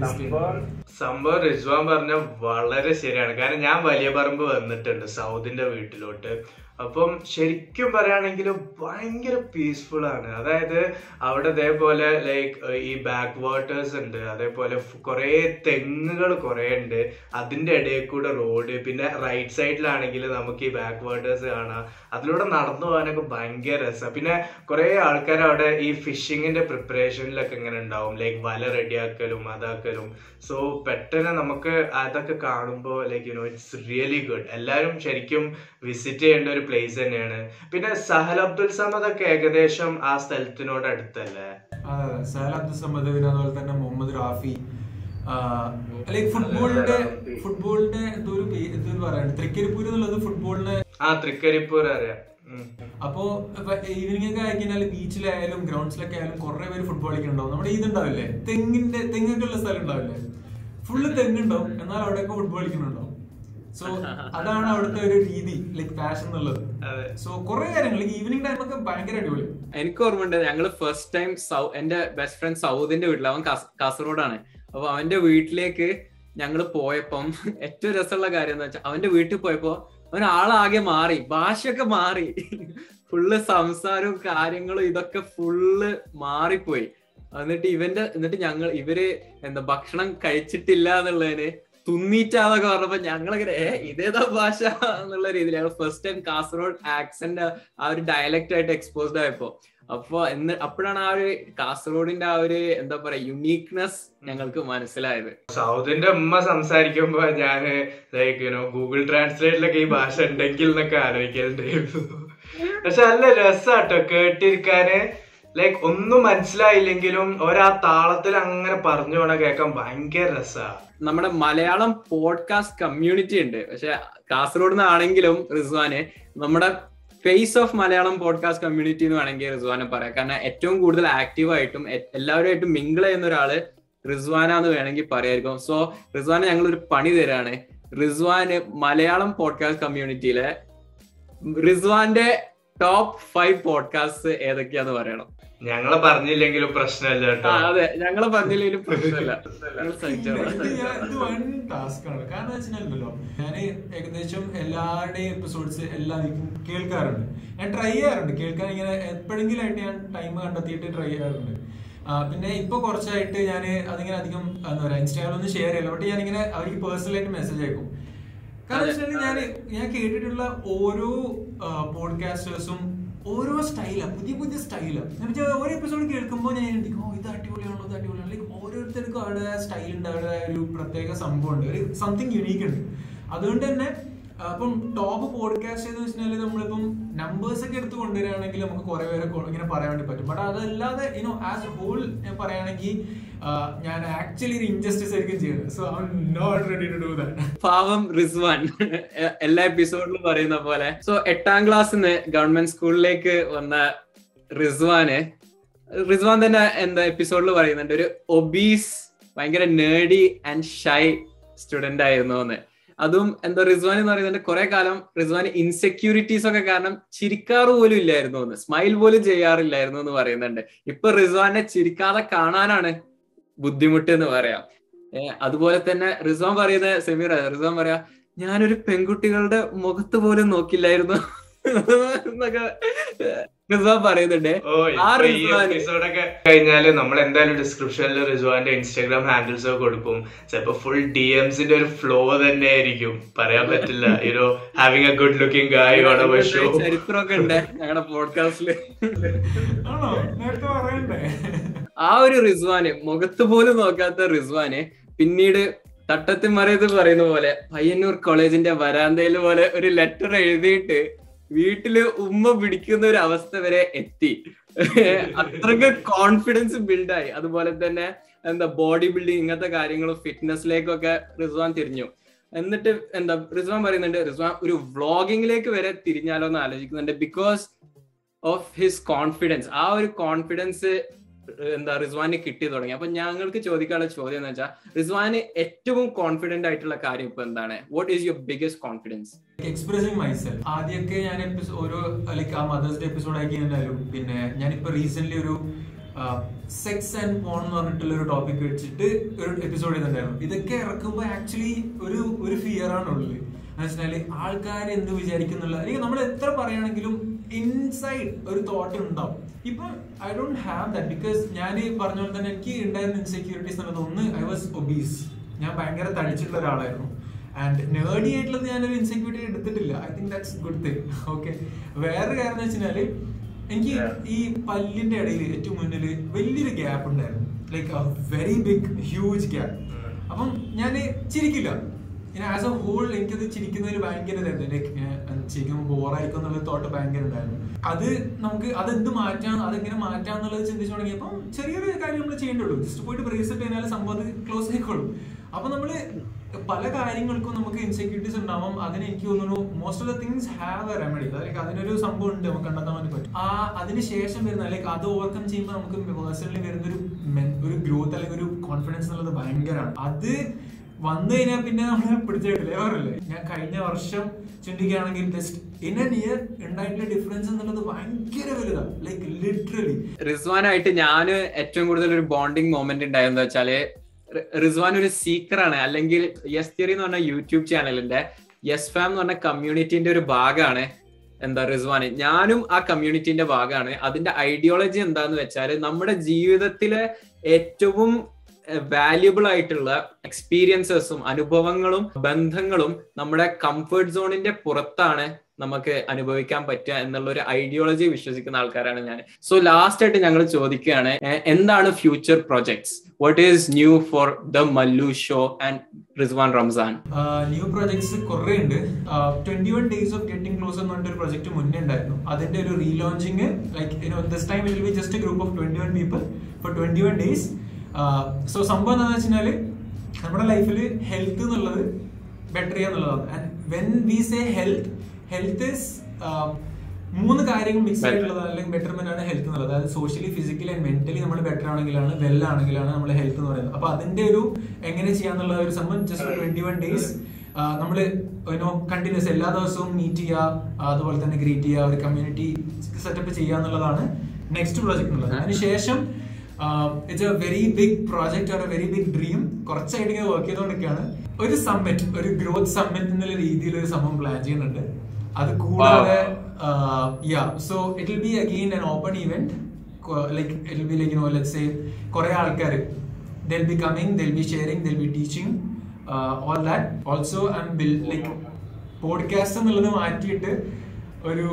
[SPEAKER 1] സംഭവം റിസ്വാൻ പറഞ്ഞ വളരെ ശരിയാണ്. കാരണം ഞാൻ വലിയ പറമ്പ് വന്നിട്ടുണ്ട് സൗദിന്റെ വീട്ടിലോട്ട്. അപ്പം ശരിക്കും പറയുകയാണെങ്കിൽ ഭയങ്കര പീസ്ഫുൾ ആണ്. അതായത് അവിടെ ഇതേപോലെ ലൈക്ക് ഈ ബാക്ക് വാട്ടേഴ്സ് ഉണ്ട്. അതേപോലെ കുറേ തെങ്ങുകൾ കുറേ ഉണ്ട്. അതിന്റെ ഇടയിൽ കൂടെ റോഡ് പിന്നെ റൈറ്റ് സൈഡിലാണെങ്കിൽ നമുക്ക് ഈ ബാക്ക് വാട്ടേഴ്സ് കാണാം. അതിലൂടെ നടന്നു പോകാനൊക്കെ ഭയങ്കര രസമാണ് പിന്നെ കുറേ ആൾക്കാർ അവിടെ ഈ ഫിഷിങ്ങിന്റെ പ്രിപ്പറേഷനിലൊക്കെ ഇങ്ങനെ ഉണ്ടാവും. ലൈക്ക് വല റെഡിയാക്കലും അതാക്കലും. സോ പെട്ടെന്ന് നമുക്ക് അതൊക്കെ കാണുമ്പോൾ like you know it's really good എല്ലാവരും ശരിക്കും വിസിറ്റ് ചെയ്യേണ്ട ഒരു പ്ലേസ് തന്നെയാണ്. പിന്നെ സഹൽ അബ്ദുൽ സമദ് ഒക്കെ ഏകദേശം ആ സ്ഥലത്തിനോട് അടുത്തല്ലേ?
[SPEAKER 3] സഹൽ അബ്ദുൽ സമദ് പിന്നെ അതുപോലെ തന്നെ മുഹമ്മദ് റാഫി. ഫുട്ബോളിന്റെ ഫുട്ബോളിന്റെ എന്തൊരു ഒരു പേ- എന്തോ പറയാനുണ്ട് തൃക്കരിപ്പൂര് എന്നുള്ളത് ഫുട്ബോളിന്റെ
[SPEAKER 1] ആ തൃക്കരിപ്പൂർ അറിയാം.
[SPEAKER 3] അപ്പോ ഈവനിങ് ഒക്കെ ആയിക്കഴിഞ്ഞാൽ ബീച്ചിലായാലും ഗ്രൗണ്ട്സിലൊക്കെ ആയാലും കുറെ പേര് ഫുട്ബോൾ കളിക്കുന്നുണ്ടാവും നമ്മുടെ ഇതുണ്ടാവില്ലേ തെങ്ങിന്റെ തെങ്ങൊക്കെ ഉള്ള സ്ഥലം ഉണ്ടാവില്ലേ? ഫുള്ള് തെങ്ങുണ്ടാവും എന്നാൽ അവിടെയൊക്കെ ഫുട്ബോൾ കളിക്കുന്നുണ്ടാവും സോ [LAUGHS] അതാണ് അവിടുത്തെ ഒരു രീതി ലൈക് പാഷൻ എന്നുള്ളത്.
[SPEAKER 1] അതെ.
[SPEAKER 3] സോ കുറെ കാര്യങ്ങൾ ഈവനിങ് ടൈം ഒക്കെ ഭയങ്കര അടിപൊളി.
[SPEAKER 2] എനിക്ക് ഓർമ്മയുണ്ട് ഞങ്ങൾ ഫസ്റ്റ് ടൈം എന്റെ ബെസ്റ്റ് ഫ്രണ്ട് സൗദിന്റെ വീട്ടിൽ അവൻ കാസ- കാസർഗോഡാണ്. അപ്പൊ അവന്റെ വീട്ടിലേക്ക് ഞങ്ങൾ പോയപ്പം [LAUGHS] ഏറ്റവും രസമുള്ള കാര്യം എന്ന് വെച്ചാൽ അവന്റെ വീട്ടിൽ പോയപ്പോ അവൻ ആളാകെ മാറി ഭാഷയൊക്കെ മാറി. [LAUGHS] ഫുള്ള് സംസാരവും കാര്യങ്ങളും ഇതൊക്കെ ഫുള്ള് മാറിപ്പോയി. എന്നിട്ട് ഇവന്റെ എന്നിട്ട് ഞങ്ങൾ ഇവർ എന്താ ഭക്ഷണം കഴിച്ചിട്ടില്ല എന്നുള്ളതിന് തുന്നീറ്റാന്നൊക്കെ പറഞ്ഞപ്പോ ഞങ്ങളങ്ങനെ ഏ ഇതേതാ ഭാഷ? എന്നുള്ള രീതിയിൽ ഞങ്ങൾ ഫസ്റ്റ് ടൈം കാസർഗോഡ് ആക്സന്റ് ആ ഒരു ഡയലക്റ്റ് ആയിട്ട് എക്സ്പോസ്ഡ് ആയപ്പോ. അപ്പൊ എന്ന് അപ്പോഴാണ് ആ ഒരു കാസർഗോഡിന്റെ ആ ഒരു എന്താ പറയാ യുണീക്നെസ് ഞങ്ങൾക്ക് മനസ്സിലായത്.
[SPEAKER 1] സൗദിന്റെ ഉമ്മ സംസാരിക്കുമ്പോ ഞാൻ ലൈക്ക് യുനോ ഗൂഗിൾ ട്രാൻസ്ലേറ്റിലൊക്കെ ഈ ഭാഷ ഉണ്ടെങ്കിൽ എന്നൊക്കെ ആലോചിക്കലുണ്ടായിരുന്നു. പക്ഷെ നല്ല രസാട്ടോ കേട്ടിരിക്കാന്. ലൈക്ക് ഒന്നും മനസ്സിലായില്ലെങ്കിലും ഒരാ താളത്തിൽ അങ്ങനെ പറഞ്ഞു പോണ കേൾക്കാൻ ഭയങ്കര രസമാണ്
[SPEAKER 2] നമ്മുടെ മലയാളം പോഡ്കാസ്റ്റ് കമ്മ്യൂണിറ്റി ഉണ്ട്. പക്ഷെ കാസർഗോഡ് നിന്നാണെങ്കിലും റിസ്വാന് നമ്മുടെ face of Malayalam podcast community എന്ന് വേണമെങ്കിൽ റിസ്വാനെ പറയാം. കാരണം ഏറ്റവും കൂടുതൽ ആക്റ്റീവ് ആയിട്ടും എ- എല്ലാവരുമായിട്ടും മിങ്കിൾ ചെയ്യുന്ന ഒരാൾ റിസ്വാനാന്ന് വേണമെങ്കിൽ പറയായിരിക്കും. സോ റിസ്വാനെ ഞങ്ങൾ ഒരു പണി തരാണ്. റിസ്വാന് മലയാളം പോഡ്കാസ്റ്റ് കമ്മ്യൂണിറ്റിയിലെ റിസ്വാന്റെ ടോപ്പ് ഫൈവ് പോഡ്കാസ്റ്റ് ഏതൊക്കെയാന്ന് പറയണം.
[SPEAKER 1] ഞങ്ങളെ പറഞ്ഞില്ലെങ്കിലും പ്രശ്നമില്ല കേട്ടോ.
[SPEAKER 2] അതെ ഞങ്ങളെ പറഞ്ഞില്ലെങ്കിലും പ്രശ്നമില്ല. ഞാൻ
[SPEAKER 3] ഇത് ഞാൻ- ഇത് വൺ ടാസ്ക് ആണ്. കാരണം വെച്ചിട്ടുണ്ടല്ലോ ഞാൻ ഏകദേശം എല്ലാവരുടെയും എപ്പിസോഡ്സ് എല്ലാവർക്കും കേൾക്കാറുണ്ട്. ഞാൻ ട്രൈ ചെയ്യാറുണ്ട്. കേൾക്കാൻ ഇങ്ങനെ എപ്പോഴെങ്കിലും ആയിട്ട് ഞാൻ ടൈം കണ്ടെത്തിയിട്ട് ട്രൈ ചെയ്യാറുണ്ട്. പിന്നെ ഇപ്പൊ കുറച്ചായിട്ട് ഞാൻ അതിങ്ങനെ അധികം എന്താ പറയാ ഇൻസ്റ്റാഗ്രാമിൽ ഷെയർ ചെയ്യില്ല. ബട്ട് ഞാനിങ്ങനെ ഇങ്ങനെ അവർക്ക് പേഴ്സണലായിട്ട് മെസ്സേജ് അയക്കും. കാരണം വെച്ചിട്ടുണ്ടെങ്കിൽ ഞാൻ ഞാൻ കേട്ടിട്ടുള്ള ഓരോ പോഡ്കാസ്റ്റേഴ്സും ഓരോ സ്റ്റൈലാണ് പുതിയ പുതിയ സ്റ്റൈലാണ് ഓരോ എപ്പിസോഡ് കേൾക്കുമ്പോൾ ഞാൻ ഓ ഇത് അടിപൊളിയാണോ ഇത് അടിപൊളിയാണോ ലൈക്ക് ഓരോരുത്തർക്കും അവരുടെ സ്റ്റൈൽ ഉണ്ട് അവരുടെ ഒരു പ്രത്യേക സംഭവം ഉണ്ട് ഒരു സംതിങ് യുണീക്ക് ഉണ്ട്. അതുകൊണ്ട് തന്നെ അപ്പം ടോപ്പ് പോഡ്കാസ്റ്റ് എന്ന് വെച്ചാൽ നമ്മളിപ്പം നമ്പേഴ്സ് ഒക്കെ എടുത്ത് കൊണ്ടുവരികയാണെങ്കിൽ നമുക്ക് കുറെ പേരെ ഇങ്ങനെ പറയാൻ വേണ്ടി പറ്റും. ബട്ട് അതല്ലാതെ യുനോ ആസ് എ ഹോൾ ഞാൻ പറയുകയാണെങ്കിൽ ഞാൻ ആക്ച്വലി ഒരു ഇൻജസ്റ്റിസ് ആയിരിക്കും ചെയ്യുന്നത്. So I not ready to do that
[SPEAKER 2] പാവം റിസ്വാൻ. എല്ലാ എപ്പിസോഡിലും പറയുന്ന പോലെ. സോ എട്ടാം ക്ലാസ്സിന്ന് ഗവൺമെന്റ് സ്കൂളിലേക്ക് വന്ന റിസ്വാന് റിസ്വാൻ തന്നെ എന്താ എപ്പിസോഡിൽ പറയുന്നുണ്ട്. ഒരു ഒബീസ് ഭയങ്കര നേടി ആൻഡ് ഷൈ സ്റ്റുഡന്റ് ആയിരുന്നു എന്ന്. അതും എന്താ റിസ്വാൻ എന്ന് പറയുന്നത് കുറെ കാലം റിസ്വാൻ ഇൻസെക്യൂരിറ്റീസ് ഒക്കെ കാരണം ചിരിക്കാറ് പോലും ഇല്ലായിരുന്നു എന്ന്. സ്മൈൽ പോലും ചെയ്യാറില്ലായിരുന്നു എന്ന് പറയുന്നുണ്ട്. ഇപ്പൊ റിസ്വാനെ ചിരിക്കാതെ കാണാനാണ് ബുദ്ധിമുട്ട് എന്ന് പറയാം. അതുപോലെ തന്നെ റിസ്വാൻ പറയുന്ന സെമീർ റിസ്വാൻ പറയാ ഞാനൊരു പെൺകുട്ടികളുടെ മുഖത്ത് പോലും നോക്കില്ലായിരുന്നു. എന്നൊക്കെ റിസ്വാൻ പറയുന്നുണ്ട്. ആ.
[SPEAKER 1] എപ്പിസോഡൊക്കെ കഴിഞ്ഞാൽ നമ്മൾ എന്തായാലും ഡിസ്ക്രിപ്ഷനിൽ റിസ്വാന്റെ ഇൻസ്റ്റാഗ്രാം ഹാൻഡിൽസ് ഒക്കെ കൊടുക്കും. ചിലപ്പോ ഫുൾ ഡി എംസിന്റെ ഒരു ഫ്ലോ തന്നെ ആയിരിക്കും. പറയാൻ പറ്റില്ല. You know having a good looking guy show
[SPEAKER 2] ചരിത്രമൊക്കെ ഉണ്ട് ഞങ്ങളുടെ
[SPEAKER 3] പോഡ്കാസ്റ്റിൽ നേരത്തെ പറയണ്ടേ?
[SPEAKER 2] ആ ഒരു റിസ്വാന് മുഖത്ത് പോലും നോക്കാത്ത റിസ്വാന് പിന്നീട് തട്ടത്തിൽ മറിയത് പറയുന്ന പോലെ പയ്യന്നൂർ കോളേജിന്റെ വരാന്തയിൽ പോലെ ഒരു ലെറ്റർ എഴുതിയിട്ട് വീട്ടിൽ ഉമ്മ പിടിക്കുന്ന ഒരു അവസ്ഥ വരെ എത്തി. അത്രയ്ക്ക് കോൺഫിഡൻസ് ബിൽഡായി അതുപോലെ തന്നെ എന്താ ബോഡി ബിൽഡിങ് ഇങ്ങനത്തെ കാര്യങ്ങളും ഫിറ്റ്നസ്സിലേക്കൊക്കെ റിസ്വാൻ തിരിഞ്ഞു. എന്നിട്ട് എന്താ റിസ്വാൻ പറയുന്നുണ്ട് റിസ്വാൻ ഒരു വ്ളോഗിങ്ങിലേക്ക് വരെ തിരിഞ്ഞാലോ എന്ന് ആലോചിക്കുന്നുണ്ട് ബിക്കോസ് ഓഫ് ഹിസ് കോൺഫിഡൻസ് ആ ഒരു കോൺഫിഡൻസ് എന്താ റിസ്വാനെ കിട്ടി തുടങ്ങി. അപ്പൊ ഞങ്ങൾക്ക് ചോദിക്കാനുള്ള ചോദ്യം എന്ന് വെച്ചാൽ റിസ്വാന് ഏറ്റവും കോൺഫിഡന്റ് ആയിട്ടുള്ള കാര്യം ഇപ്പൊ എന്താണ്? What is your biggest confidence
[SPEAKER 3] expressing myself ആദ്യമൊക്കെ ഞാൻ ഓരോ ലൈക്ക് ആ മദേഴ്സ് ഡേ എപ്പിസോഡ് ആക്കി കഴിഞ്ഞാലും പിന്നെ ഞാനിപ്പോ റീസെന്റ് ഒരു സെക്സ് ആൻഡ് പോൺ എന്ന് പറഞ്ഞിട്ടുള്ള ഒരു ടോപ്പിക് വെച്ചിട്ട് ഒരു എപ്പിസോഡ് ചെയ്തിട്ടുണ്ടായിരുന്നു. ഇതൊക്കെ ഇറക്കുമ്പോൾ ആക്ച്വലി ഒരു ഒരു ഫിയർ ആണുള്ളത് എന്ന് വെച്ചാൽ ആൾക്കാർ എന്ത് വിചാരിക്കുന്നുള്ള അല്ലെങ്കിൽ നമ്മൾ എത്ര പറയുകയാണെങ്കിലും ഇൻസൈഡ് ഒരു തോട്ട് ഉണ്ടാവും. ഇപ്പം I don't have that because ഞാൻ ഈ പറഞ്ഞ പോലെ തന്നെ എനിക്ക് ഉണ്ടായിരുന്ന ഇൻസെക്യൂരിറ്റീസ് എന്നുള്ളത് ഒന്ന് ഐ വാസ് ഒബീസ് ഞാൻ ഭയങ്കര തടിച്ചിട്ടുള്ള ഒരാളായിരുന്നു. ആൻഡ് നേർഡി ആയിട്ടുള്ളത് ഞാനൊരു ഇൻസെക്യൂരിറ്റി എടുത്തിട്ടില്ല. I think that's good thing okay വേറെ കാര്യം എന്ന് വെച്ചാൽ എനിക്ക് ഈ പല്ലിന്റെ ഇടയിൽ ഏറ്റവും മുന്നിൽ വലിയൊരു ഗ്യാപ്പ് ഉണ്ടായിരുന്നു. Like very big huge gap അപ്പം ഞാൻ ചിരിക്കില്ല. ഇങ്ങനെ ആസ് എ ഹോൾ എനിക്കത് ചിരിക്കുന്നതിൽ ഭയങ്കര ചിരിക്കുമ്പോൾ ബോറായിരിക്കും എന്നുള്ള തോട്ട് ഭയങ്കര ഉണ്ടായിരുന്നു അത് നമുക്ക് അതെന്ത് മാറ്റാം അതെങ്ങനെ മാറ്റാം എന്നുള്ളത് ചിന്തിച്ചു തുടങ്ങിയപ്പോൾ ചെറിയൊരു കാര്യം നമ്മൾ ചെയ്യേണ്ടുള്ളൂ ജസ്റ്റ് പോയിട്ട് ബ്രേസ്ലെറ്റ് കഴിഞ്ഞാൽ സംഭവം അത് ക്ലോസ് ആയിക്കോളും. അപ്പൊ നമ്മൾ പല കാര്യങ്ങൾക്കും നമുക്ക് ഇൻസെക്യൂരിറ്റീസ് ഉണ്ടാവും. അതിന് എനിക്ക് തോന്നുന്നു most of the things have a remedy like അതിനൊരു സംഭവം ഉണ്ട് നമുക്ക് കണ്ടെത്താൻ വേണ്ടി പറ്റും. ആ അതിന് ശേഷം വരുന്ന ലൈക്ക് അത് ഓവർകം ചെയ്യുമ്പോൾ നമുക്ക് പേഴ്സണലി വരുന്ന ഒരു ഒരു ഗ്രോത്ത് അല്ലെങ്കിൽ ഒരു കോൺഫിഡൻസ് എന്നുള്ളത് ഭയങ്കരമാണ്. അത് വന്നു കഴിഞ്ഞാൽ പിന്നെ നമ്മൾ പിടിച്ചിട്ടില്ലേ പറയല്ലേ ഞാൻ കഴിഞ്ഞ വർഷം ചിന്തിക്കുകയാണെങ്കിൽ ജസ്റ്റ് ഇൻ നിയർ ഉണ്ടായിട്ടുള്ള ഡിഫറൻസ് എന്നുള്ളത് ഭയങ്കര വലുതാണ് ലൈക്ക് ലിറ്ററലി
[SPEAKER 2] റിസ്വാനായിട്ട് ഞാൻ ഏറ്റവും കൂടുതൽ ഒരു ബോണ്ടിങ് മോമെന്റ് ഉണ്ടായെന്ന് വെച്ചാൽ റിസ്വാൻ ഒരു സീക്കർ ആണ്. അല്ലെങ്കിൽ യെസ് തിയറി എന്ന് പറഞ്ഞ യൂട്യൂബ് ചാനലിന്റെ യെസ് ഫാം എന്ന് പറഞ്ഞ കമ്മ്യൂണിറ്റിന്റെ ഒരു ഭാഗമാണ് എന്താ റിസ്വാൻ ഞാനും ആ കമ്മ്യൂണിറ്റിന്റെ ഭാഗമാണ്. അതിന്റെ ഐഡിയോളജി എന്താന്ന് വെച്ചാൽ നമ്മുടെ ജീവിതത്തിലെ ഏറ്റവും വാല്യുബിൾ ആയിട്ടുള്ള എക്സ്പീരിയൻസസും അനുഭവങ്ങളും ബന്ധങ്ങളും നമ്മുടെ കംഫർട്ട് സോണിന്റെ പുറത്താണ് നമുക്ക് അനുഭവിക്കാൻ പറ്റുക എന്നുള്ള ഒരു ഐഡിയോളജി വിശ്വസിക്കുന്ന ആൾക്കാരാണ് ഞാൻ. സോ ലാസ്റ്റ് ആയിട്ട് ഞങ്ങൾ ചോദിക്കുകയാണ് എന്താണ് future projects what is new for the Mallu show and Rizwan Ramzan
[SPEAKER 3] new projects കുറെ ഉണ്ട്. Twenty one days of getting close എന്ന് പറഞ്ഞൊരു പ്രൊജക്ട് മുന്നേ ഉണ്ടായിരുന്നു. അതിന്റെ ഒരു relaunching like this time will be just group of twenty one people for twenty one days so സംഭവം എന്താണെന്ന് വെച്ചാൽ നമ്മുടെ ലൈഫിൽ ഹെൽത്ത് എന്നുള്ളത് ബെറ്റർ ചെയ്യുക എന്നുള്ളതാണ്. And when we say health health is മൂന്ന് കാര്യങ്ങൾ മിക്സ് ആയിട്ടുള്ളത് അല്ലെങ്കിൽ ബെറ്റർമെന്റ് ആണ് ഹെൽത്ത് എന്നുള്ളത്. അതായത് സോഷ്യലി ഫിസിക്കലി ആൻഡ് മെന്റലി നമ്മൾ ബെറ്റർ ആണെങ്കിലാണ് വെൽ ആണെങ്കിലാണ് നമ്മൾ ഹെൽത്ത് എന്ന് പറയുന്നത്. അപ്പൊ അതിന്റെ ഒരു എങ്ങനെ ചെയ്യാന്നുള്ള ഒരു സംഭവം ജസ്റ്റ് ട്വന്റി വൺ ഡേയ്സ് നമ്മൾ കണ്ടിന്യൂസ് എല്ലാ ദിവസവും മീറ്റ് ചെയ്യുക അതുപോലെ തന്നെ ഗ്രീറ്റ് ചെയ്യുക ഒരു കമ്മ്യൂണിറ്റി സെറ്റപ്പ് ചെയ്യുക എന്നുള്ളതാണ് നെക്സ്റ്റ് പ്രോജക്റ്റ് എന്നുള്ളത്. അതിനുശേഷം it's a very big project a very big dream കുറച്ചായിട്ട് ഇങ്ങനെ വർക്ക് ചെയ്തുകൊണ്ടൊക്കെയാണ് ഒരു സമ്മിറ്റ് ഒരു ഗ്രോത്ത് സമ്മിറ്റ് എന്നുള്ള രീതിയിൽ ഒരു സംഭവം പ്ലാൻ ചെയ്യുന്നുണ്ട്. അത് കൂടാതെ yeah so it will be again an open event like it will be like no let's say കുറെ ആൾക്കാർ they'll be coming they'll be sharing they'll be teaching uh, all that. Also i'm build like podcast എന്നുള്ളത് മാറ്റിയിട്ട് ഒരു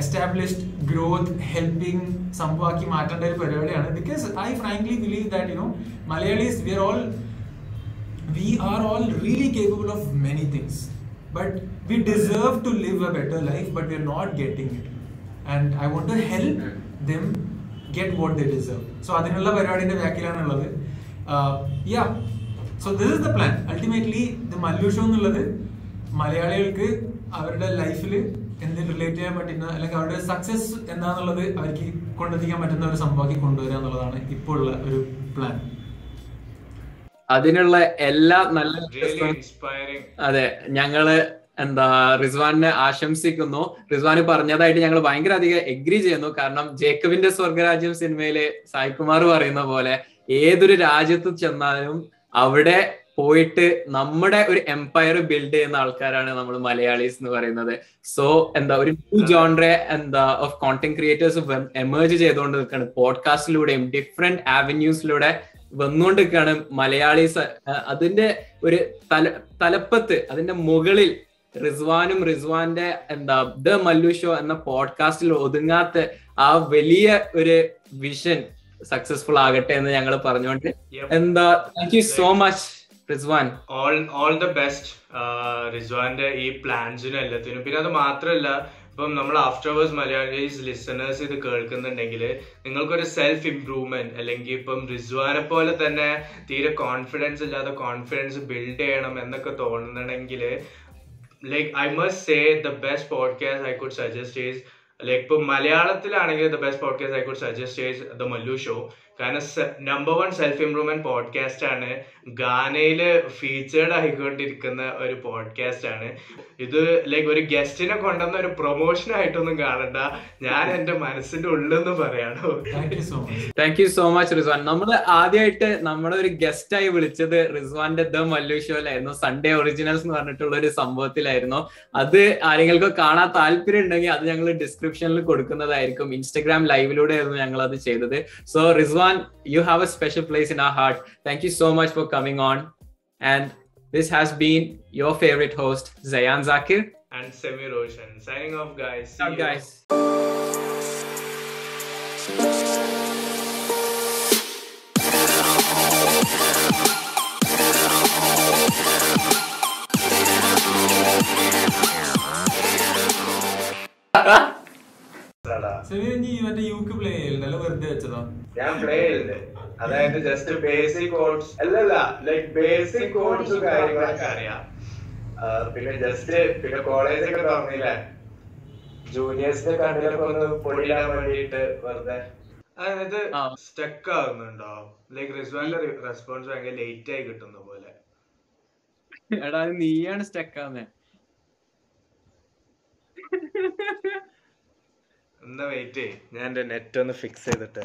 [SPEAKER 3] established growth helping സംഭവമാക്കി മാറ്റേണ്ട ഒരു പരിപാടിയാണ്. Because I frankly believe that you know Malayalis we are all we are all really capable of many things but we deserve to live a better life but we are not getting it and I want to help them get what they deserve so അതിനുള്ള പരിപാടിന്റെ ബാക്കിലാണുള്ളത്. Yeah so this is the plan ultimately the Mallu എന്നുള്ളത് മലയാളികൾക്ക് അവരുടെ ലൈഫിൽ എന്ത് relate ചെയ്യാൻ പറ്റുന്ന അല്ലെങ്കിൽ അവരുടെ സക്സസ് എന്താണെന്നുള്ളത് അവർക്ക് കൊണ്ടെത്തിക്കാൻ പറ്റുന്ന ഒരു സംഭവമാക്കി കൊണ്ടുവരിക എന്നുള്ളതാണ് ഇപ്പോൾ ഉള്ള ഒരു പ്ലാൻ
[SPEAKER 2] അതിനുള്ള എല്ലാ നല്ല അതെ ഞങ്ങൾ എന്താ റിസ്വാനെ ആശംസിക്കുന്നു. റിസ്വാൻ പറഞ്ഞതായിട്ട് ഞങ്ങൾ ഭയങ്കര അധികം എഗ്രി ചെയ്യുന്നു. കാരണം ജേക്കബിന്റെ സ്വർഗരാജ്യം സിനിമയിലെ സായികുമാർ പറയുന്ന പോലെ ഏതൊരു രാജ്യത്ത് ചെന്നാലും അവിടെ പോയിട്ട് നമ്മുടെ ഒരു എംപയർ ബിൽഡ് ചെയ്യുന്ന ആൾക്കാരാണ് നമ്മൾ മലയാളീസ് എന്ന് പറയുന്നത്. സോ എന്താ ഒരു ന്യൂ ജോൺറെ എന്താ ഓഫ് കോണ്ടന്റ് ക്രിയേറ്റേഴ്സ് എമേർജ് ചെയ്തുകൊണ്ട് നിൽക്കുകയാണ് പോഡ്കാസ്റ്റിലൂടെയും ഡിഫറെന്റ് ആവന്യൂസിലൂടെ വന്നുകൊണ്ടിരിക്കുകയാണ് മലയാളീസ്. അതിന്റെ ഒരു തല തലപ്പത്ത് അതിന്റെ മുകളിൽ റിസ്വാനും റിസ്വാന്റെ എന്താ ദ മല്ലു ഷോ എന്ന പോഡ്കാസ്റ്റിൽ ഒതുങ്ങാത്ത ആ വലിയ ഒരു വിഷൻ സക്സസ്ഫുൾ ആകട്ടെ എന്ന് ഞങ്ങൾ പറഞ്ഞുകൊണ്ട് എന്താ thank you so much Rizwan.
[SPEAKER 1] All all the best റിസ്വാന്റെ ഈ പ്ലാൻസിനും എല്ലാത്തിനും. പിന്നെ അത് മാത്രമല്ല ഇപ്പം നമ്മൾ ആഫ്റ്റർ അവേഴ്സ് മലയാളീസ് ലിസണേഴ്സ് ഇത് കേൾക്കുന്നുണ്ടെങ്കിൽ നിങ്ങൾക്കൊരു സെൽഫ് ഇംപ്രൂവ്മെന്റ് അല്ലെങ്കിൽ ഇപ്പം റിസ്വാനെ പോലെ തന്നെ തീരെ കോൺഫിഡൻസ് ഇല്ലാതെ കോൺഫിഡൻസ് ബിൽഡ് ചെയ്യണം എന്നൊക്കെ തോന്നുന്നുണ്ടെങ്കിൽ like I must say the best podcast I could suggest is like ഇപ്പം മലയാളത്തിലാണെങ്കിൽ the best podcast I could suggest is the Mallu show കാരണം number one self improvement podcast ആണ്. ഗാനയിൽ ഫീച്ചേർഡ് ആയിക്കൊണ്ടിരിക്കുന്ന ഒരു podcast ആണ്. ഇത് ലൈക്ക് ഒരു ഗസ്റ്റിനെ കൊണ്ടുവന്ന ഒരു പ്രൊമോഷൻ ആയിട്ടൊന്നും കാണണ്ട. ഞാൻ എന്റെ മനസ്സിന്റെ ഉള്ളെന്ന് പറയാണോ.
[SPEAKER 3] Thank you so much
[SPEAKER 2] thank so much Rizwan നമ്മൾ ആദ്യമായിട്ട് നമ്മുടെ ഒരു ഗസ്റ്റ് ആയി വിളിച്ചത് റിസ്വാന്റെ ദ മല്ലു ഷോയിലായിരുന്നു സൺഡേ ഒറിജിനൽസ് എന്ന് പറഞ്ഞിട്ടുള്ള ഒരു സംഭവത്തിലായിരുന്നു. അത് ആരെങ്കിലും കാണാൻ താല്പര്യം ഉണ്ടെങ്കിൽ അത് ഞങ്ങൾ ഡിസ്ക്രിപ്ഷനിൽ കൊടുക്കുന്നതായിരിക്കും. ഇൻസ്റ്റഗ്രാം ലൈവിലൂടെ ആയിരുന്നു ഞങ്ങൾ അത് ചെയ്തത്. So Rizwan You have a special place in our heart. Thank you so much for coming on. And this has been your favorite host, Zayan Zakir.
[SPEAKER 1] And Samir Roshan. Signing off, guys.
[SPEAKER 2] See you guys.
[SPEAKER 3] Ha [LAUGHS] Sameer നീ മറ്റേ യൂക്ക് play ചെയ്യലുണ്ടല്ലോ വെറുതെ വെച്ചതോ?
[SPEAKER 1] ഞാൻ play ചെയ്തില്ലേ അതായത് just basic codes അല്ലല്ല like basic codes കാര്യങ്ങളൊക്കെ അറിയാം. പിന്നെ ജസ്റ്റ് പിന്നെ കോളേജ് ഒക്കെ തുറന്നില്ലേ? ജൂനിയേഴ്സിന്റെ കണ്ണിലൊക്കെ ഒന്ന് പൊടിയിടാൻ വേണ്ടിയിട്ട് വെറുതെ. അതായത്. സ്റ്റക്ക് ആവുന്നുണ്ടോ? ലൈക് റിസ്വാന്റെ റെസ്പോൺസ് ഭയങ്കര ലേറ്റ് ആയി കിട്ടുന്ന പോലെ.
[SPEAKER 2] എടാ നീയാണ് സ്റ്റക്ക് ആവുന്നേ.
[SPEAKER 1] എന്നാ വെയിറ്റ് ഞാൻ എന്റെ നെറ്റ് ഒന്ന് ഫിക്സ് ചെയ്തിട്ട്